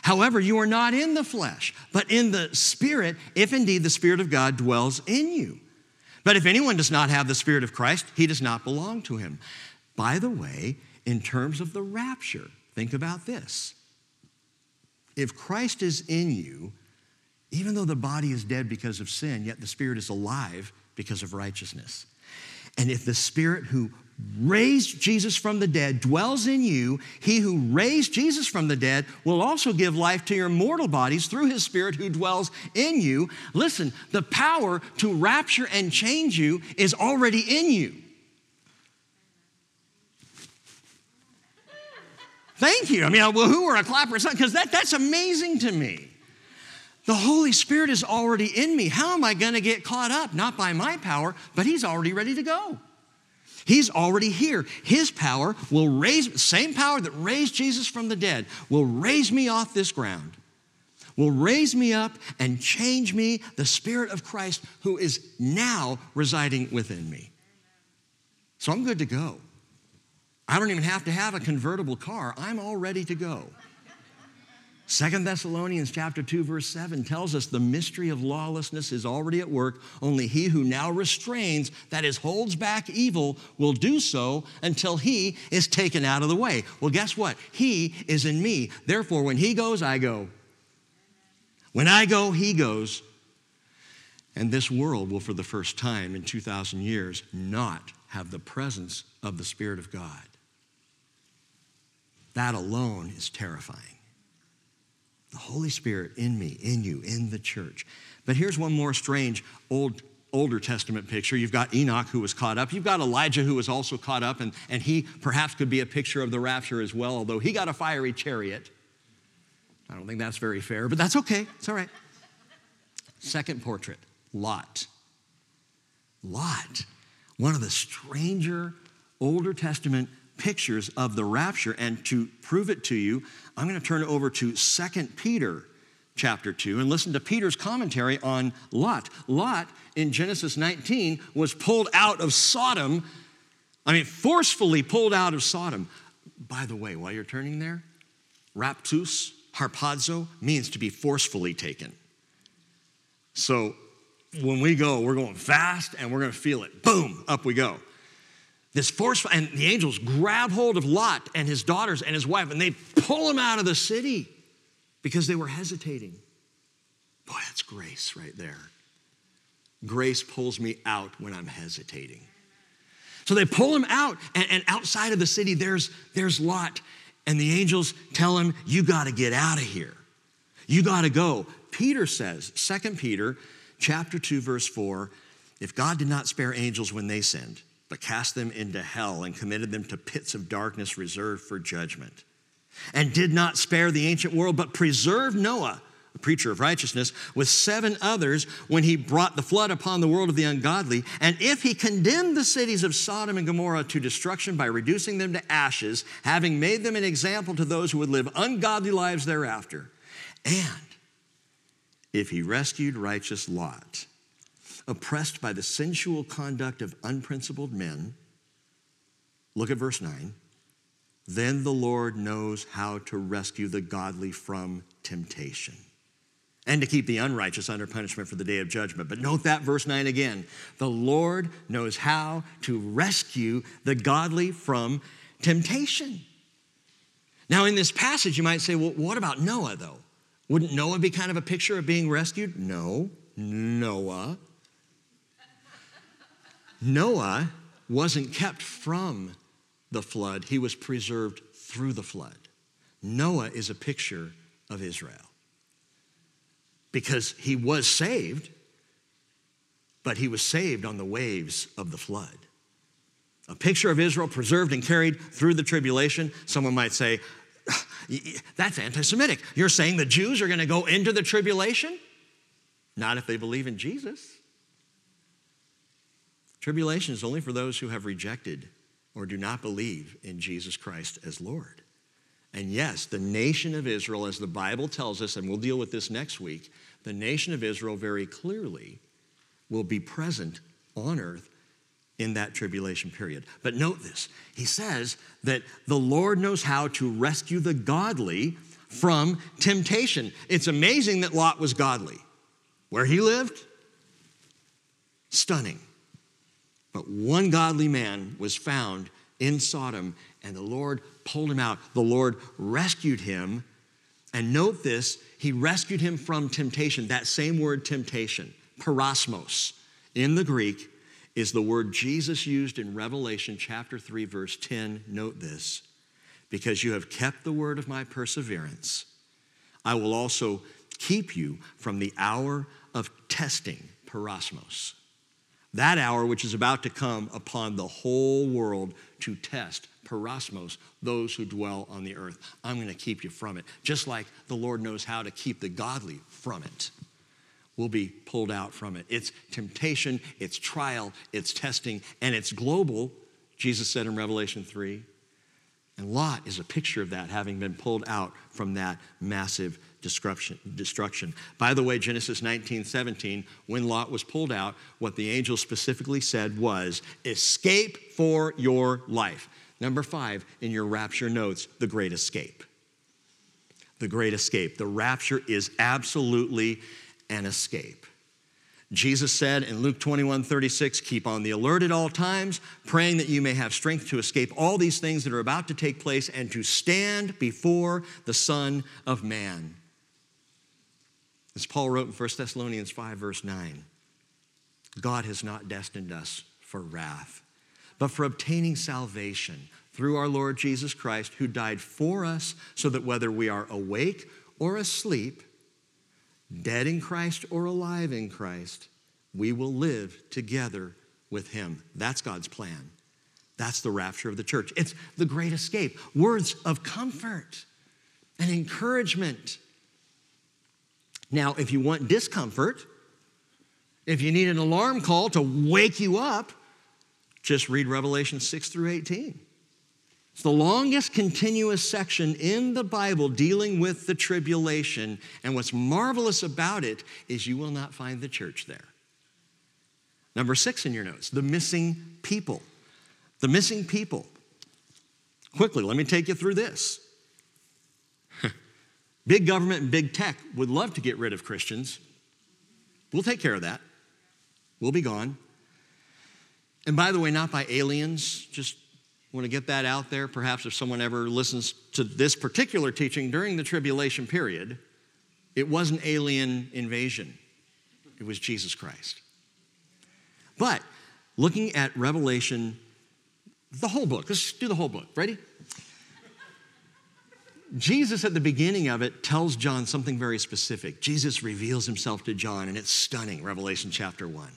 However, you are not in the flesh, but in the Spirit, if indeed the Spirit of God dwells in you. But if anyone does not have the Spirit of Christ, he does not belong to him. By the way, in terms of the rapture, Think about this. If Christ is in you, even though the body is dead because of sin, yet the spirit is alive because of righteousness. And if the spirit who raised Jesus from the dead dwells in you, he who raised Jesus from the dead will also give life to your mortal bodies through his spirit who dwells in you. Listen, the power to rapture and change you is already in you. Thank you. I mean, well, who are a clapper? Because that, that's amazing to me. The Holy Spirit is already in me. How am I going to get caught up? Not by my power, but He's already ready to go. He's already here. His power will raise, same power that raised Jesus from the dead, will raise me off this ground, will raise me up and change me, the Spirit of Christ who is now residing within me. So I'm good to go. I don't even have to have a convertible car. I'm all ready to go. Second Thessalonians chapter 2 verse 7 tells us the mystery of lawlessness is already at work only he who now restrains that is holds back evil will do so until he is taken out of the way. Well guess what? He is in me. Therefore when he goes I go. When I go he goes. And this world will for the first time in 2000 years not have the presence of the spirit of God. That alone is terrifying. The Holy Spirit in me, in you, in the church. But here's one more strange old Older Testament picture. You've got Enoch who was caught up. You've got Elijah who was also caught up, and, and he perhaps could be a picture of the rapture as well, although he got a fiery chariot. I don't think that's very fair, but that's okay. It's all right. Second portrait Lot. Lot, one of the stranger Older Testament pictures of the rapture. And to prove it to you, I'm going to turn over to 2 Peter chapter 2 and listen to Peter's commentary on Lot. Lot in Genesis 19 was pulled out of Sodom, I mean, forcefully pulled out of Sodom. By the way, while you're turning there, raptus, harpazo, means to be forcefully taken. So when we go, we're going fast and we're going to feel it. Boom, up we go. This force, and the angels grab hold of Lot and his daughters and his wife, and they pull him out of the city because they were hesitating. Boy, that's grace right there. Grace pulls me out when I'm hesitating. So they pull him out, and, and outside of the city, there's, there's Lot. And the angels tell him, You got to get out of here. You got to go. Peter says, 2 Peter chapter 2, verse 4, if God did not spare angels when they sinned, but cast them into hell and committed them to pits of darkness reserved for judgment, and did not spare the ancient world, but preserved Noah, a preacher of righteousness, with seven others when he brought the flood upon the world of the ungodly, and if he condemned the cities of Sodom and Gomorrah to destruction by reducing them to ashes, having made them an example to those who would live ungodly lives thereafter, and if he rescued righteous Lot, oppressed by the sensual conduct of unprincipled men, look at verse 9. Then the Lord knows how to rescue the godly from temptation and to keep the unrighteous under punishment for the day of judgment. But note that verse 9 again. The Lord knows how to rescue the godly from temptation. Now, in this passage, you might say, well, what about Noah, though? Wouldn't Noah be kind of a picture of being rescued? No. Noah. Noah wasn't kept from the flood, he was preserved through the flood. Noah is a picture of Israel because he was saved, but he was saved on the waves of the flood. A picture of Israel preserved and carried through the tribulation. Someone might say, ah, that's anti Semitic. You're saying the Jews are going to go into the tribulation? Not if they believe in Jesus. Tribulation is only for those who have rejected or do not believe in Jesus Christ as Lord. And yes, the nation of Israel, as the Bible tells us, and we'll deal with this next week, the nation of Israel very clearly will be present on earth in that tribulation period. But note this he says that the Lord knows how to rescue the godly from temptation. It's amazing that Lot was godly. Where he lived, stunning. But one godly man was found in Sodom, and the Lord pulled him out. The Lord rescued him. And note this, he rescued him from temptation. That same word, temptation, peirasmos, in the Greek, is the word Jesus used in Revelation chapter 3, verse 10. Note this because you have kept the word of my perseverance, I will also keep you from the hour of testing, peirasmos. That hour which is about to come upon the whole world to test, peirasmos, those who dwell on the earth. I'm going to keep you from it, just like the Lord knows how to keep the godly from it will be pulled out from it. It's temptation, it's trial, it's testing, and it's global, Jesus said in Revelation 3. And Lot is a picture of that, having been pulled out from that massive destruction. destruction. By the way, Genesis 19 17, when Lot was pulled out, what the angel specifically said was, Escape for your life. Number five in your rapture notes, the great escape. The great escape. The rapture is absolutely an escape. Jesus said in Luke 21 36, keep on the alert at all times, praying that you may have strength to escape all these things that are about to take place and to stand before the Son of Man. As Paul wrote in 1 Thessalonians 5, verse 9, God has not destined us for wrath, but for obtaining salvation through our Lord Jesus Christ, who died for us, so that whether we are awake or asleep, dead in Christ or alive in Christ, we will live together with him. That's God's plan. That's the rapture of the church. It's the great escape. Words of comfort and encouragement. Now, if you want discomfort, if you need an alarm call to wake you up, just read Revelation 6 through 18. It's the longest continuous section in the Bible dealing with the tribulation. And what's marvelous about it is you will not find the church there. Number six in your notes the missing people. The missing people. Quickly, let me take you through this. Big government and big tech would love to get rid of Christians. We'll take care of that. We'll be gone. And by the way, not by aliens, just want to get that out there. Perhaps if someone ever listens to this particular teaching during the tribulation period, it wasn't alien invasion, it was Jesus Christ. But looking at Revelation, the whole book, let's do the whole book. Ready? Jesus, at the beginning of it, tells John something very specific. Jesus reveals himself to John, and it's stunning, Revelation chapter 1.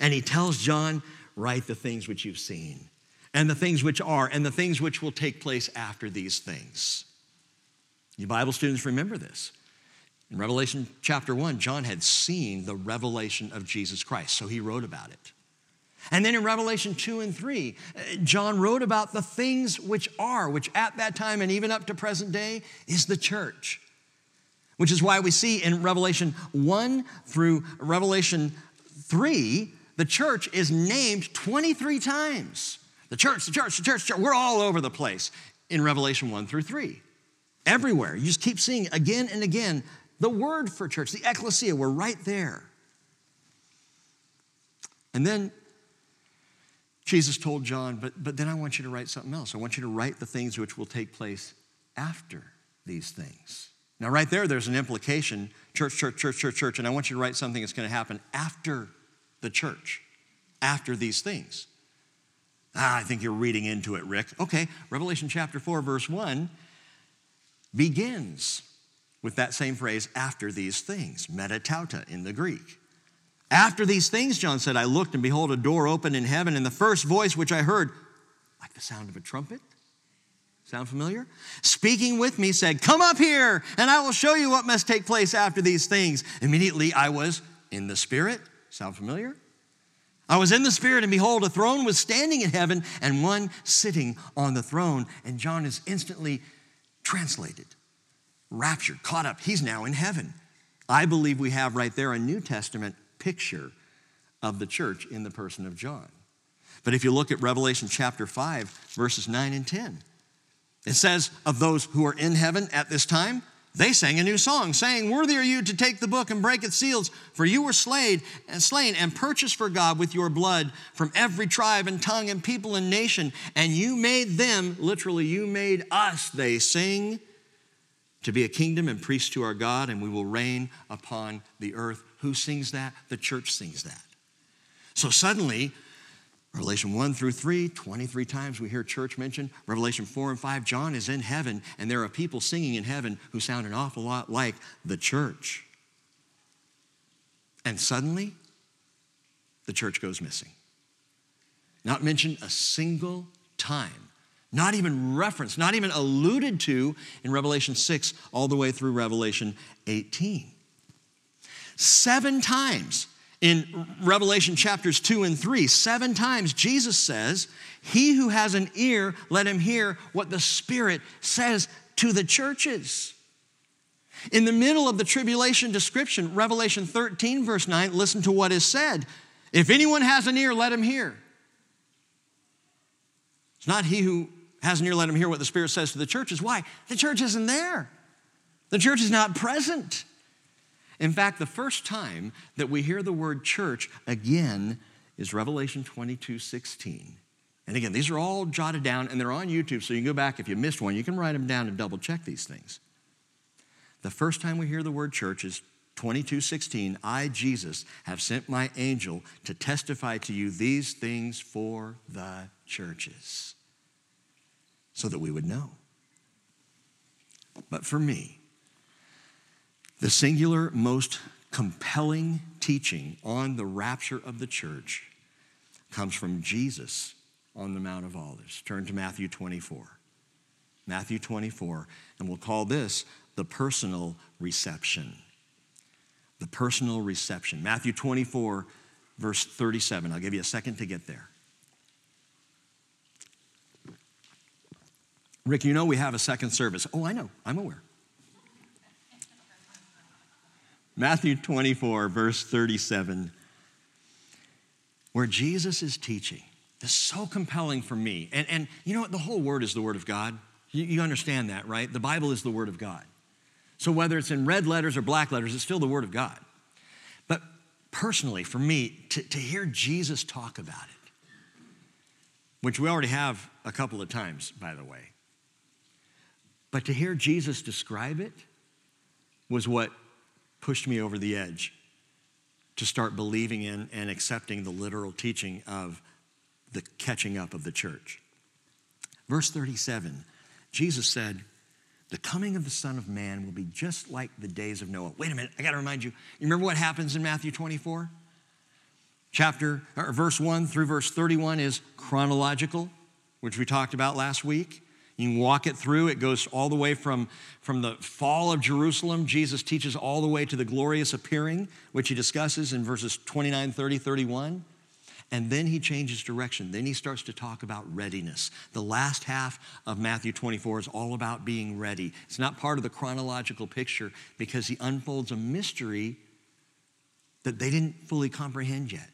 And he tells John, Write the things which you've seen and the things which are, and the things which will take place after these things. You Bible students remember this. In Revelation chapter 1, John had seen the revelation of Jesus Christ, so he wrote about it. And then in Revelation 2 and 3, uh, John wrote about the things which are, which at that time and even up to present day is the church. Which is why we see in Revelation 1 through Revelation 3, the church is named 23 times. The church, the church, the church, the church. We're all over the place in Revelation 1 through 3. Everywhere. You just keep seeing again and again the word for church, the ecclesia, we're right there. And then Jesus told John, but, but then I want you to write something else. I want you to write the things which will take place after these things. Now, right there, there's an implication church, church, church, church, church, and I want you to write something that's going to happen after the church, after these things. Ah, I think you're reading into it, Rick. Okay, Revelation chapter 4, verse 1 begins with that same phrase, after these things, metatauta in the Greek. After these things, John said, I looked and behold a door open in heaven, and the first voice which I heard, like the sound of a trumpet. Sound familiar? Speaking with me said, Come up here, and I will show you what must take place after these things. Immediately I was in the Spirit. Sound familiar? I was in the Spirit, and behold, a throne was standing in heaven, and one sitting on the throne. And John is instantly translated, raptured, caught up. He's now in heaven. I believe we have right there a New Testament picture of the church in the person of John. But if you look at Revelation chapter 5, verses 9 and 10, it says, Of those who are in heaven at this time, they sang a new song, saying, Worthy are you to take the book and break its seals, for you were slain and slain and purchased for God with your blood from every tribe and tongue and people and nation, and you made them, literally, you made us, they sing, to be a kingdom and priests to our God, and we will reign upon the earth. Who sings that? The church sings that. So suddenly, Revelation 1 through 3, 23 times we hear church mentioned. Revelation 4 and 5, John is in heaven, and there are people singing in heaven who sound an awful lot like the church. And suddenly, the church goes missing. Not mentioned a single time, not even referenced, not even alluded to in Revelation 6 all the way through Revelation 18. Seven times in Revelation chapters 2 and 3, seven times Jesus says, He who has an ear, let him hear what the Spirit says to the churches. In the middle of the tribulation description, Revelation 13, verse 9, listen to what is said. If anyone has an ear, let him hear. It's not he who has an ear, let him hear what the Spirit says to the churches. Why? The church isn't there, the church is not present. In fact, the first time that we hear the word church again is Revelation 22 16. And again, these are all jotted down and they're on YouTube, so you can go back if you missed one, you can write them down and double check these things. The first time we hear the word church is 22 16. I, Jesus, have sent my angel to testify to you these things for the churches so that we would know. But for me, the singular, most compelling teaching on the rapture of the church comes from Jesus on the Mount of Olives. Turn to Matthew 24. Matthew 24, and we'll call this the personal reception. The personal reception. Matthew 24, verse 37. I'll give you a second to get there. Rick, you know we have a second service. Oh, I know, I'm aware. Matthew 24, verse 37, where Jesus is teaching. This is so compelling for me. And, and you know what? The whole word is the word of God. You, you understand that, right? The Bible is the word of God. So whether it's in red letters or black letters, it's still the word of God. But personally, for me, to, to hear Jesus talk about it, which we already have a couple of times, by the way, but to hear Jesus describe it was what pushed me over the edge to start believing in and accepting the literal teaching of the catching up of the church. Verse 37, Jesus said, The coming of the Son of Man will be just like the days of Noah. Wait a minute, I gotta remind you. You remember what happens in Matthew 24? Chapter, or verse 1 through verse 31 is chronological, which we talked about last week. You can walk it through. It goes all the way from, from the fall of Jerusalem. Jesus teaches all the way to the glorious appearing, which he discusses in verses 29, 30, 31. And then he changes direction. Then he starts to talk about readiness. The last half of Matthew 24 is all about being ready. It's not part of the chronological picture because he unfolds a mystery that they didn't fully comprehend yet.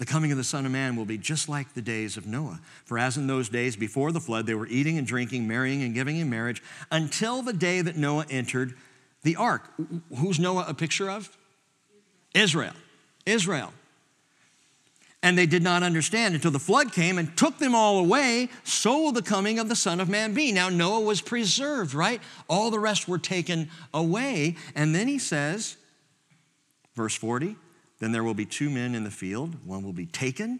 The coming of the Son of Man will be just like the days of Noah. For as in those days before the flood, they were eating and drinking, marrying and giving in marriage, until the day that Noah entered the ark. Who's Noah a picture of? Israel. Israel. And they did not understand until the flood came and took them all away. So will the coming of the Son of Man be. Now, Noah was preserved, right? All the rest were taken away. And then he says, verse 40, then there will be two men in the field. One will be taken,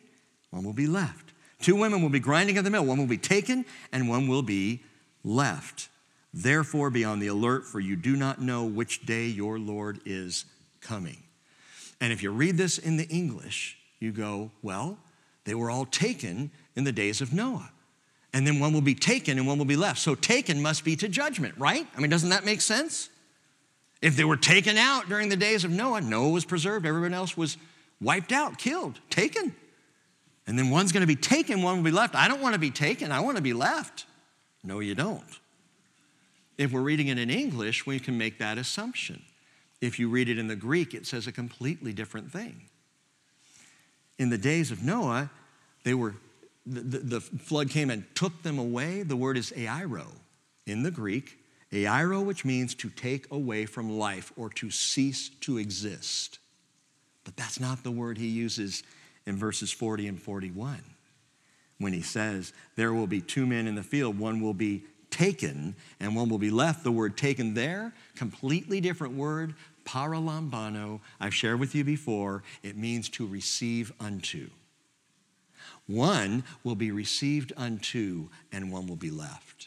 one will be left. Two women will be grinding at the mill. One will be taken, and one will be left. Therefore, be on the alert, for you do not know which day your Lord is coming. And if you read this in the English, you go, well, they were all taken in the days of Noah. And then one will be taken and one will be left. So taken must be to judgment, right? I mean, doesn't that make sense? If they were taken out during the days of Noah, Noah was preserved, everyone else was wiped out, killed, taken. And then one's going to be taken, one will be left. I don't want to be taken, I want to be left. No, you don't. If we're reading it in English, we can make that assumption. If you read it in the Greek, it says a completely different thing. In the days of Noah, they were the, the, the flood came and took them away. The word is airo in the Greek. Airo, which means to take away from life or to cease to exist. But that's not the word he uses in verses 40 and 41 when he says, There will be two men in the field, one will be taken and one will be left. The word taken there, completely different word, paralambano. I've shared with you before, it means to receive unto. One will be received unto, and one will be left.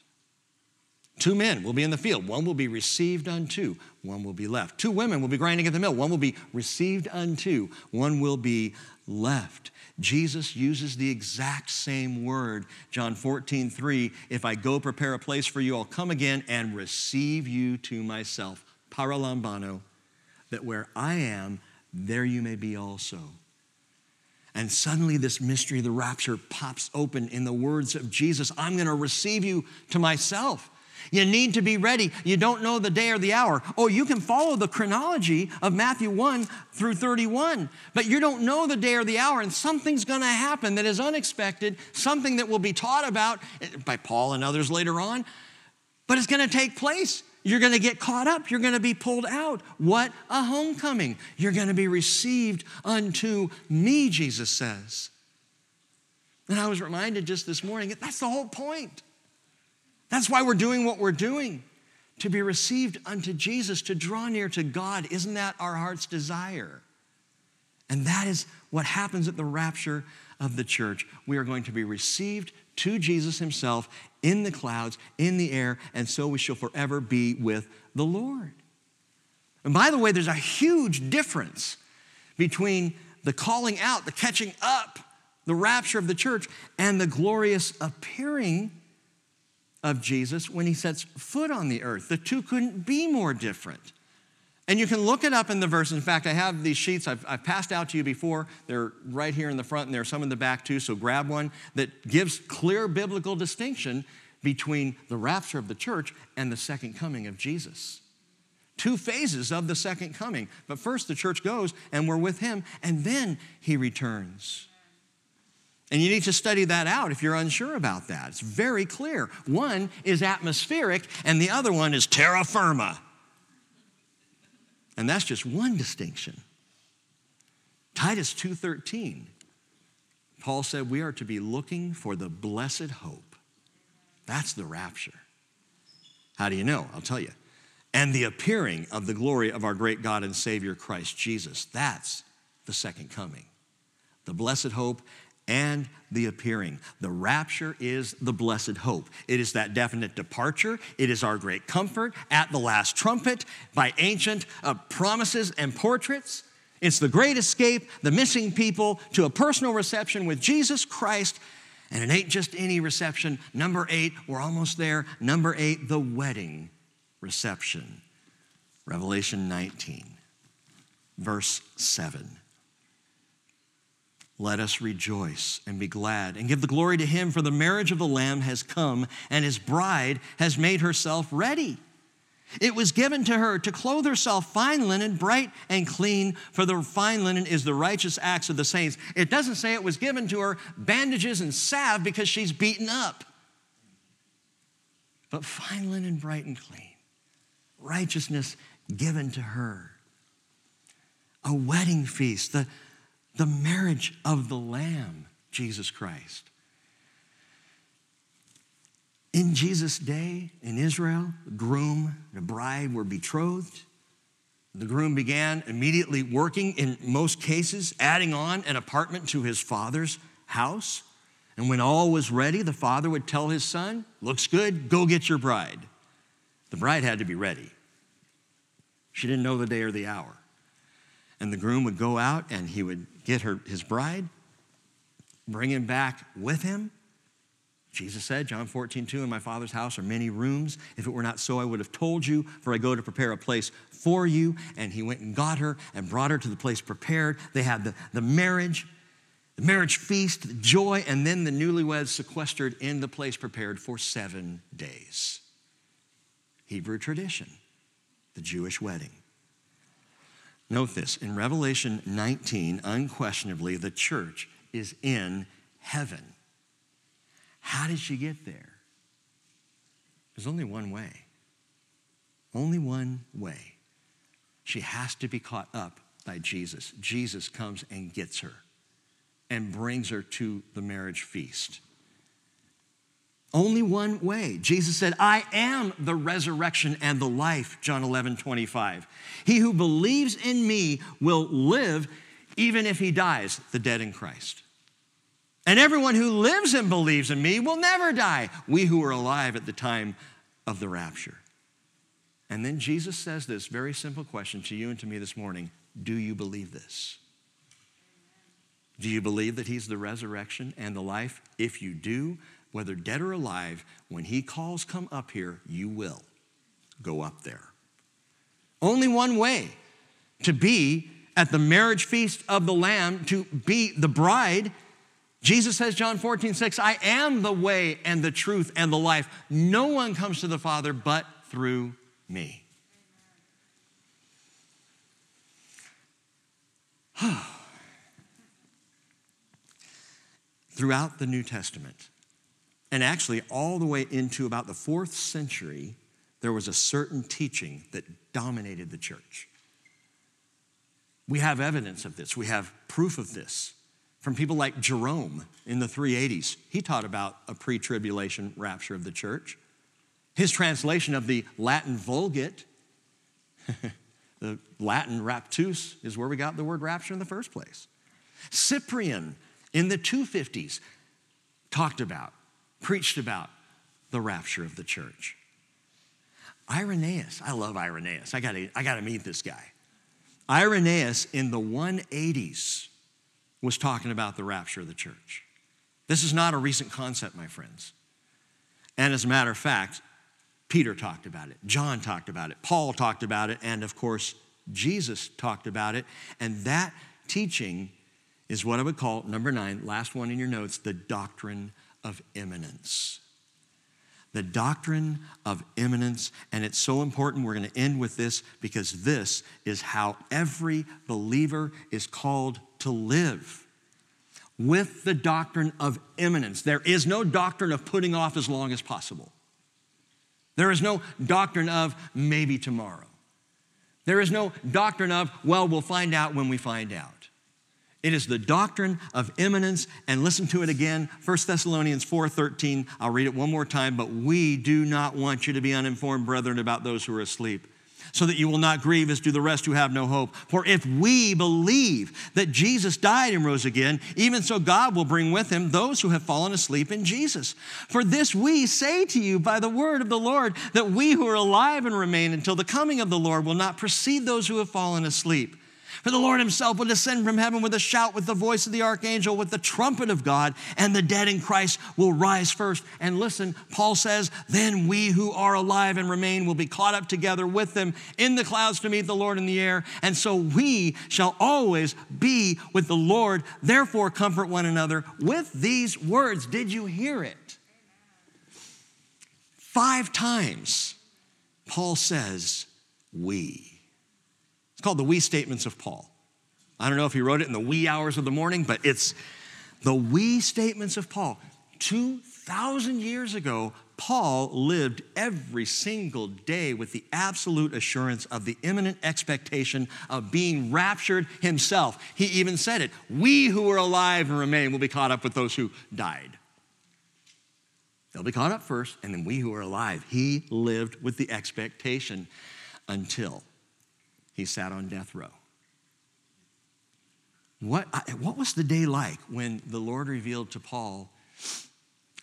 Two men will be in the field. One will be received unto, one will be left. Two women will be grinding at the mill. One will be received unto, one will be left. Jesus uses the exact same word. John 14, 3. If I go prepare a place for you, I'll come again and receive you to myself. Paralambano, that where I am, there you may be also. And suddenly, this mystery of the rapture pops open in the words of Jesus I'm going to receive you to myself. You need to be ready. You don't know the day or the hour. Oh, you can follow the chronology of Matthew 1 through 31, but you don't know the day or the hour, and something's going to happen that is unexpected, something that will be taught about eh, by Paul and others later on, but it's going to take place. You're going to get caught up. You're going to be pulled out. What a homecoming. You're going to be received unto me, Jesus says. And I was reminded just this morning that's the whole point. That's why we're doing what we're doing to be received unto Jesus, to draw near to God. Isn't that our heart's desire? And that is what happens at the rapture of the church. We are going to be received to Jesus himself in the clouds, in the air, and so we shall forever be with the Lord. And by the way, there's a huge difference between the calling out, the catching up, the rapture of the church, and the glorious appearing of Jesus when he sets foot on the earth. The two couldn't be more different. And you can look it up in the verse. In fact, I have these sheets I've, I've, passed out to you before. They're right here in the front, and there are some in the back too. So grab one that gives clear biblical distinction between the rapture of the church and the second coming of Jesus. Two phases of the second coming. But first, the church goes and we're with him, and then he returns. And you need to study that out if you're unsure about that. It's very clear. One is atmospheric, and the other one is terra firma. And that's just one distinction. Titus 2:13. Paul said we are to be looking for the blessed hope. That's the rapture. How do you know? I'll tell you. And the appearing of the glory of our great God and Savior Christ Jesus. That's the second coming. The blessed hope and the appearing. The rapture is the blessed hope. It is that definite departure. It is our great comfort at the last trumpet by ancient uh, promises and portraits. It's the great escape, the missing people to a personal reception with Jesus Christ. And it ain't just any reception. Number eight, we're almost there. Number eight, the wedding reception. Revelation 19, verse 7. Let us rejoice and be glad and give the glory to him, for the marriage of the Lamb has come, and his bride has made herself ready. It was given to her to clothe herself fine linen, bright and clean, for the fine linen is the righteous acts of the saints. It doesn't say it was given to her bandages and salve because she's beaten up, but fine linen, bright and clean, righteousness given to her. A wedding feast, the, the marriage of the Lamb, Jesus Christ. In Jesus' day in Israel, the groom and the bride were betrothed. The groom began immediately working, in most cases, adding on an apartment to his father's house. And when all was ready, the father would tell his son, Looks good, go get your bride. The bride had to be ready. She didn't know the day or the hour. And the groom would go out and he would get her, his bride, bring him back with him. Jesus said, John 14, 2, in my Father's house are many rooms. If it were not so, I would have told you, for I go to prepare a place for you. And he went and got her and brought her to the place prepared. They had the, the marriage, the marriage feast, the joy, and then the newlyweds sequestered in the place prepared for seven days. Hebrew tradition, the Jewish wedding. Note this in Revelation 19, unquestionably, the church is in heaven. How did she get there? There's only one way. Only one way. She has to be caught up by Jesus. Jesus comes and gets her and brings her to the marriage feast. Only one way. Jesus said, I am the resurrection and the life, John 11, 25. He who believes in me will live even if he dies, the dead in Christ. And everyone who lives and believes in me will never die, we who are alive at the time of the rapture. And then Jesus says this very simple question to you and to me this morning Do you believe this? Do you believe that he's the resurrection and the life? If you do, whether dead or alive, when he calls, come up here, you will go up there. Only one way to be at the marriage feast of the Lamb, to be the bride. Jesus says, John 14, 6, I am the way and the truth and the life. No one comes to the Father but through me. [sighs] Throughout the New Testament, and actually, all the way into about the fourth century, there was a certain teaching that dominated the church. We have evidence of this, we have proof of this from people like Jerome in the 380s. He taught about a pre tribulation rapture of the church. His translation of the Latin Vulgate, [laughs] the Latin raptus, is where we got the word rapture in the first place. Cyprian in the 250s talked about preached about the rapture of the church. Irenaeus, I love Irenaeus. I gotta, I gotta meet this guy. Irenaeus in the 180s was talking about the rapture of the church. This is not a recent concept, my friends. And as a matter of fact, Peter talked about it, John talked about it, Paul talked about it, and of course, Jesus talked about it. And that teaching is what I would call, number nine, last one in your notes, the doctrine of imminence. the doctrine of imminence. And it's so important. We're going to end with this because this is how every believer is called to live with the doctrine of imminence. There is no doctrine of putting off as long as possible. There is no doctrine of maybe tomorrow. There is no doctrine of, well, we'll find out when we find out. It is the doctrine of imminence, and listen to it again, 1 Thessalonians 4:13. I'll read it one more time, but we do not want you to be uninformed, brethren, about those who are asleep, so that you will not grieve as do the rest who have no hope. For if we believe that Jesus died and rose again, even so God will bring with him those who have fallen asleep in Jesus. For this we say to you by the word of the Lord, that we who are alive and remain until the coming of the Lord will not precede those who have fallen asleep. For the Lord himself will descend from heaven with a shout, with the voice of the archangel, with the trumpet of God, and the dead in Christ will rise first. And listen, Paul says, Then we who are alive and remain will be caught up together with them in the clouds to meet the Lord in the air. And so we shall always be with the Lord. Therefore, comfort one another with these words. Did you hear it? Five times, Paul says, We called the we statements of Paul. I don't know if he wrote it in the wee hours of the morning, but it's the we statements of Paul. 2,000 years ago, Paul lived every single day with the absolute assurance of the imminent expectation of being raptured himself. He even said it We who are alive and remain will be caught up with those who died. They'll be caught up first, and then we who are alive. He lived with the expectation until he sat on death row. What, what was the day like when the Lord revealed to Paul,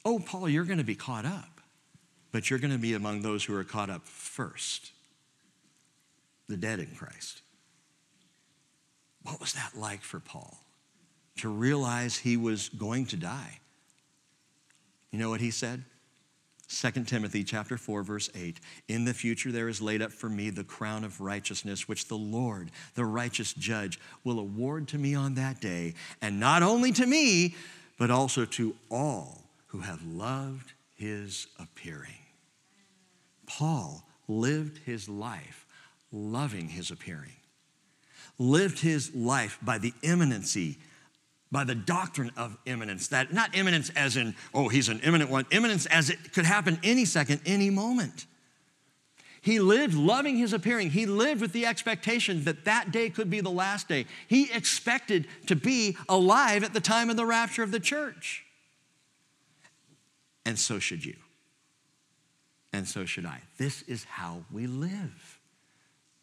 Oh, Paul, you're going to be caught up, but you're going to be among those who are caught up first, the dead in Christ? What was that like for Paul to realize he was going to die? You know what he said? 2 Timothy chapter 4 verse 8 In the future there is laid up for me the crown of righteousness which the Lord the righteous judge will award to me on that day and not only to me but also to all who have loved his appearing. Paul lived his life loving his appearing lived his life by the imminency by the doctrine of imminence. That not imminence as in, oh, he's an imminent one, imminence as it could happen any second, any moment. He lived loving his appearing. He lived with the expectation that that day could be the last day. He expected to be alive at the time of the rapture of the church. And so should you. And so should I. This is how we live.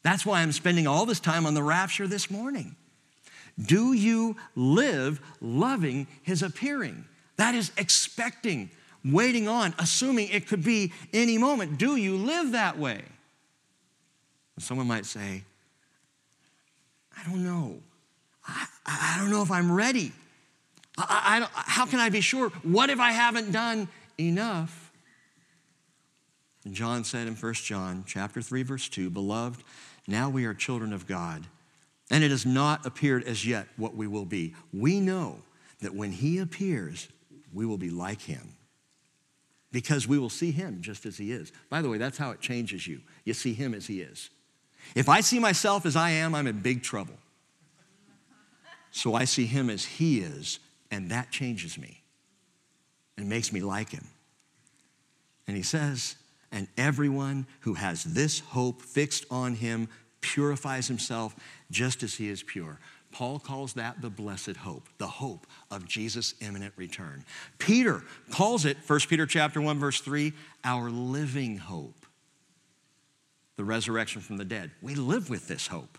That's why I'm spending all this time on the rapture this morning. Do you live loving his appearing? That is expecting, waiting on, assuming it could be any moment. Do you live that way? Someone might say, I don't know. I, I don't know if I'm ready. I, I, how can I be sure? What if I haven't done enough? And John said in 1 John chapter 3 verse 2, beloved, now we are children of God and it has not appeared as yet what we will be. We know that when he appears, we will be like him because we will see him just as he is. By the way, that's how it changes you. You see him as he is. If I see myself as I am, I'm in big trouble. So I see him as he is, and that changes me and makes me like him. And he says, and everyone who has this hope fixed on him purifies himself just as he is pure. Paul calls that the blessed hope, the hope of Jesus' imminent return. Peter calls it, 1 Peter chapter 1, verse 3, our living hope. The resurrection from the dead. We live with this hope.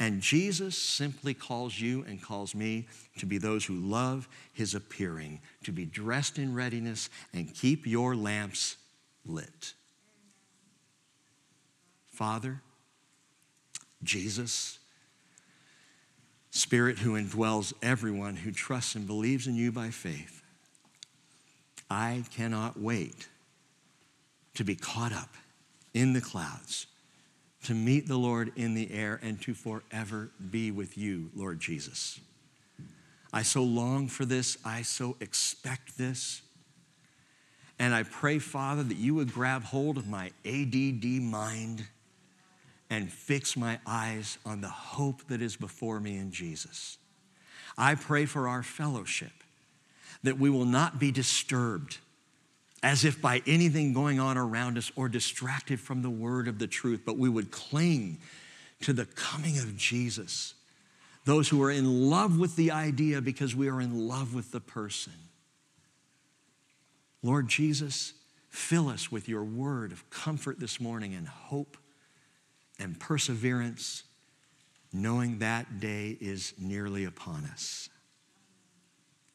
And Jesus simply calls you and calls me to be those who love his appearing, to be dressed in readiness and keep your lamps lit. Father, Jesus, Spirit who indwells everyone who trusts and believes in you by faith. I cannot wait to be caught up in the clouds, to meet the Lord in the air, and to forever be with you, Lord Jesus. I so long for this. I so expect this. And I pray, Father, that you would grab hold of my ADD mind and fix my eyes on the hope that is before me in Jesus. I pray for our fellowship that we will not be disturbed as if by anything going on around us or distracted from the word of the truth, but we would cling to the coming of Jesus. Those who are in love with the idea because we are in love with the person. Lord Jesus, fill us with your word of comfort this morning and hope and perseverance, knowing that day is nearly upon us.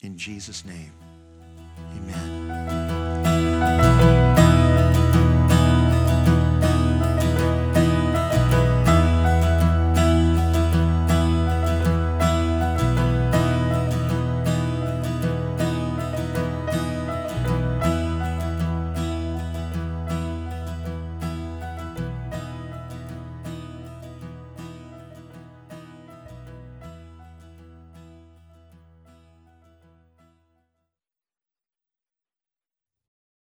In Jesus' name, amen.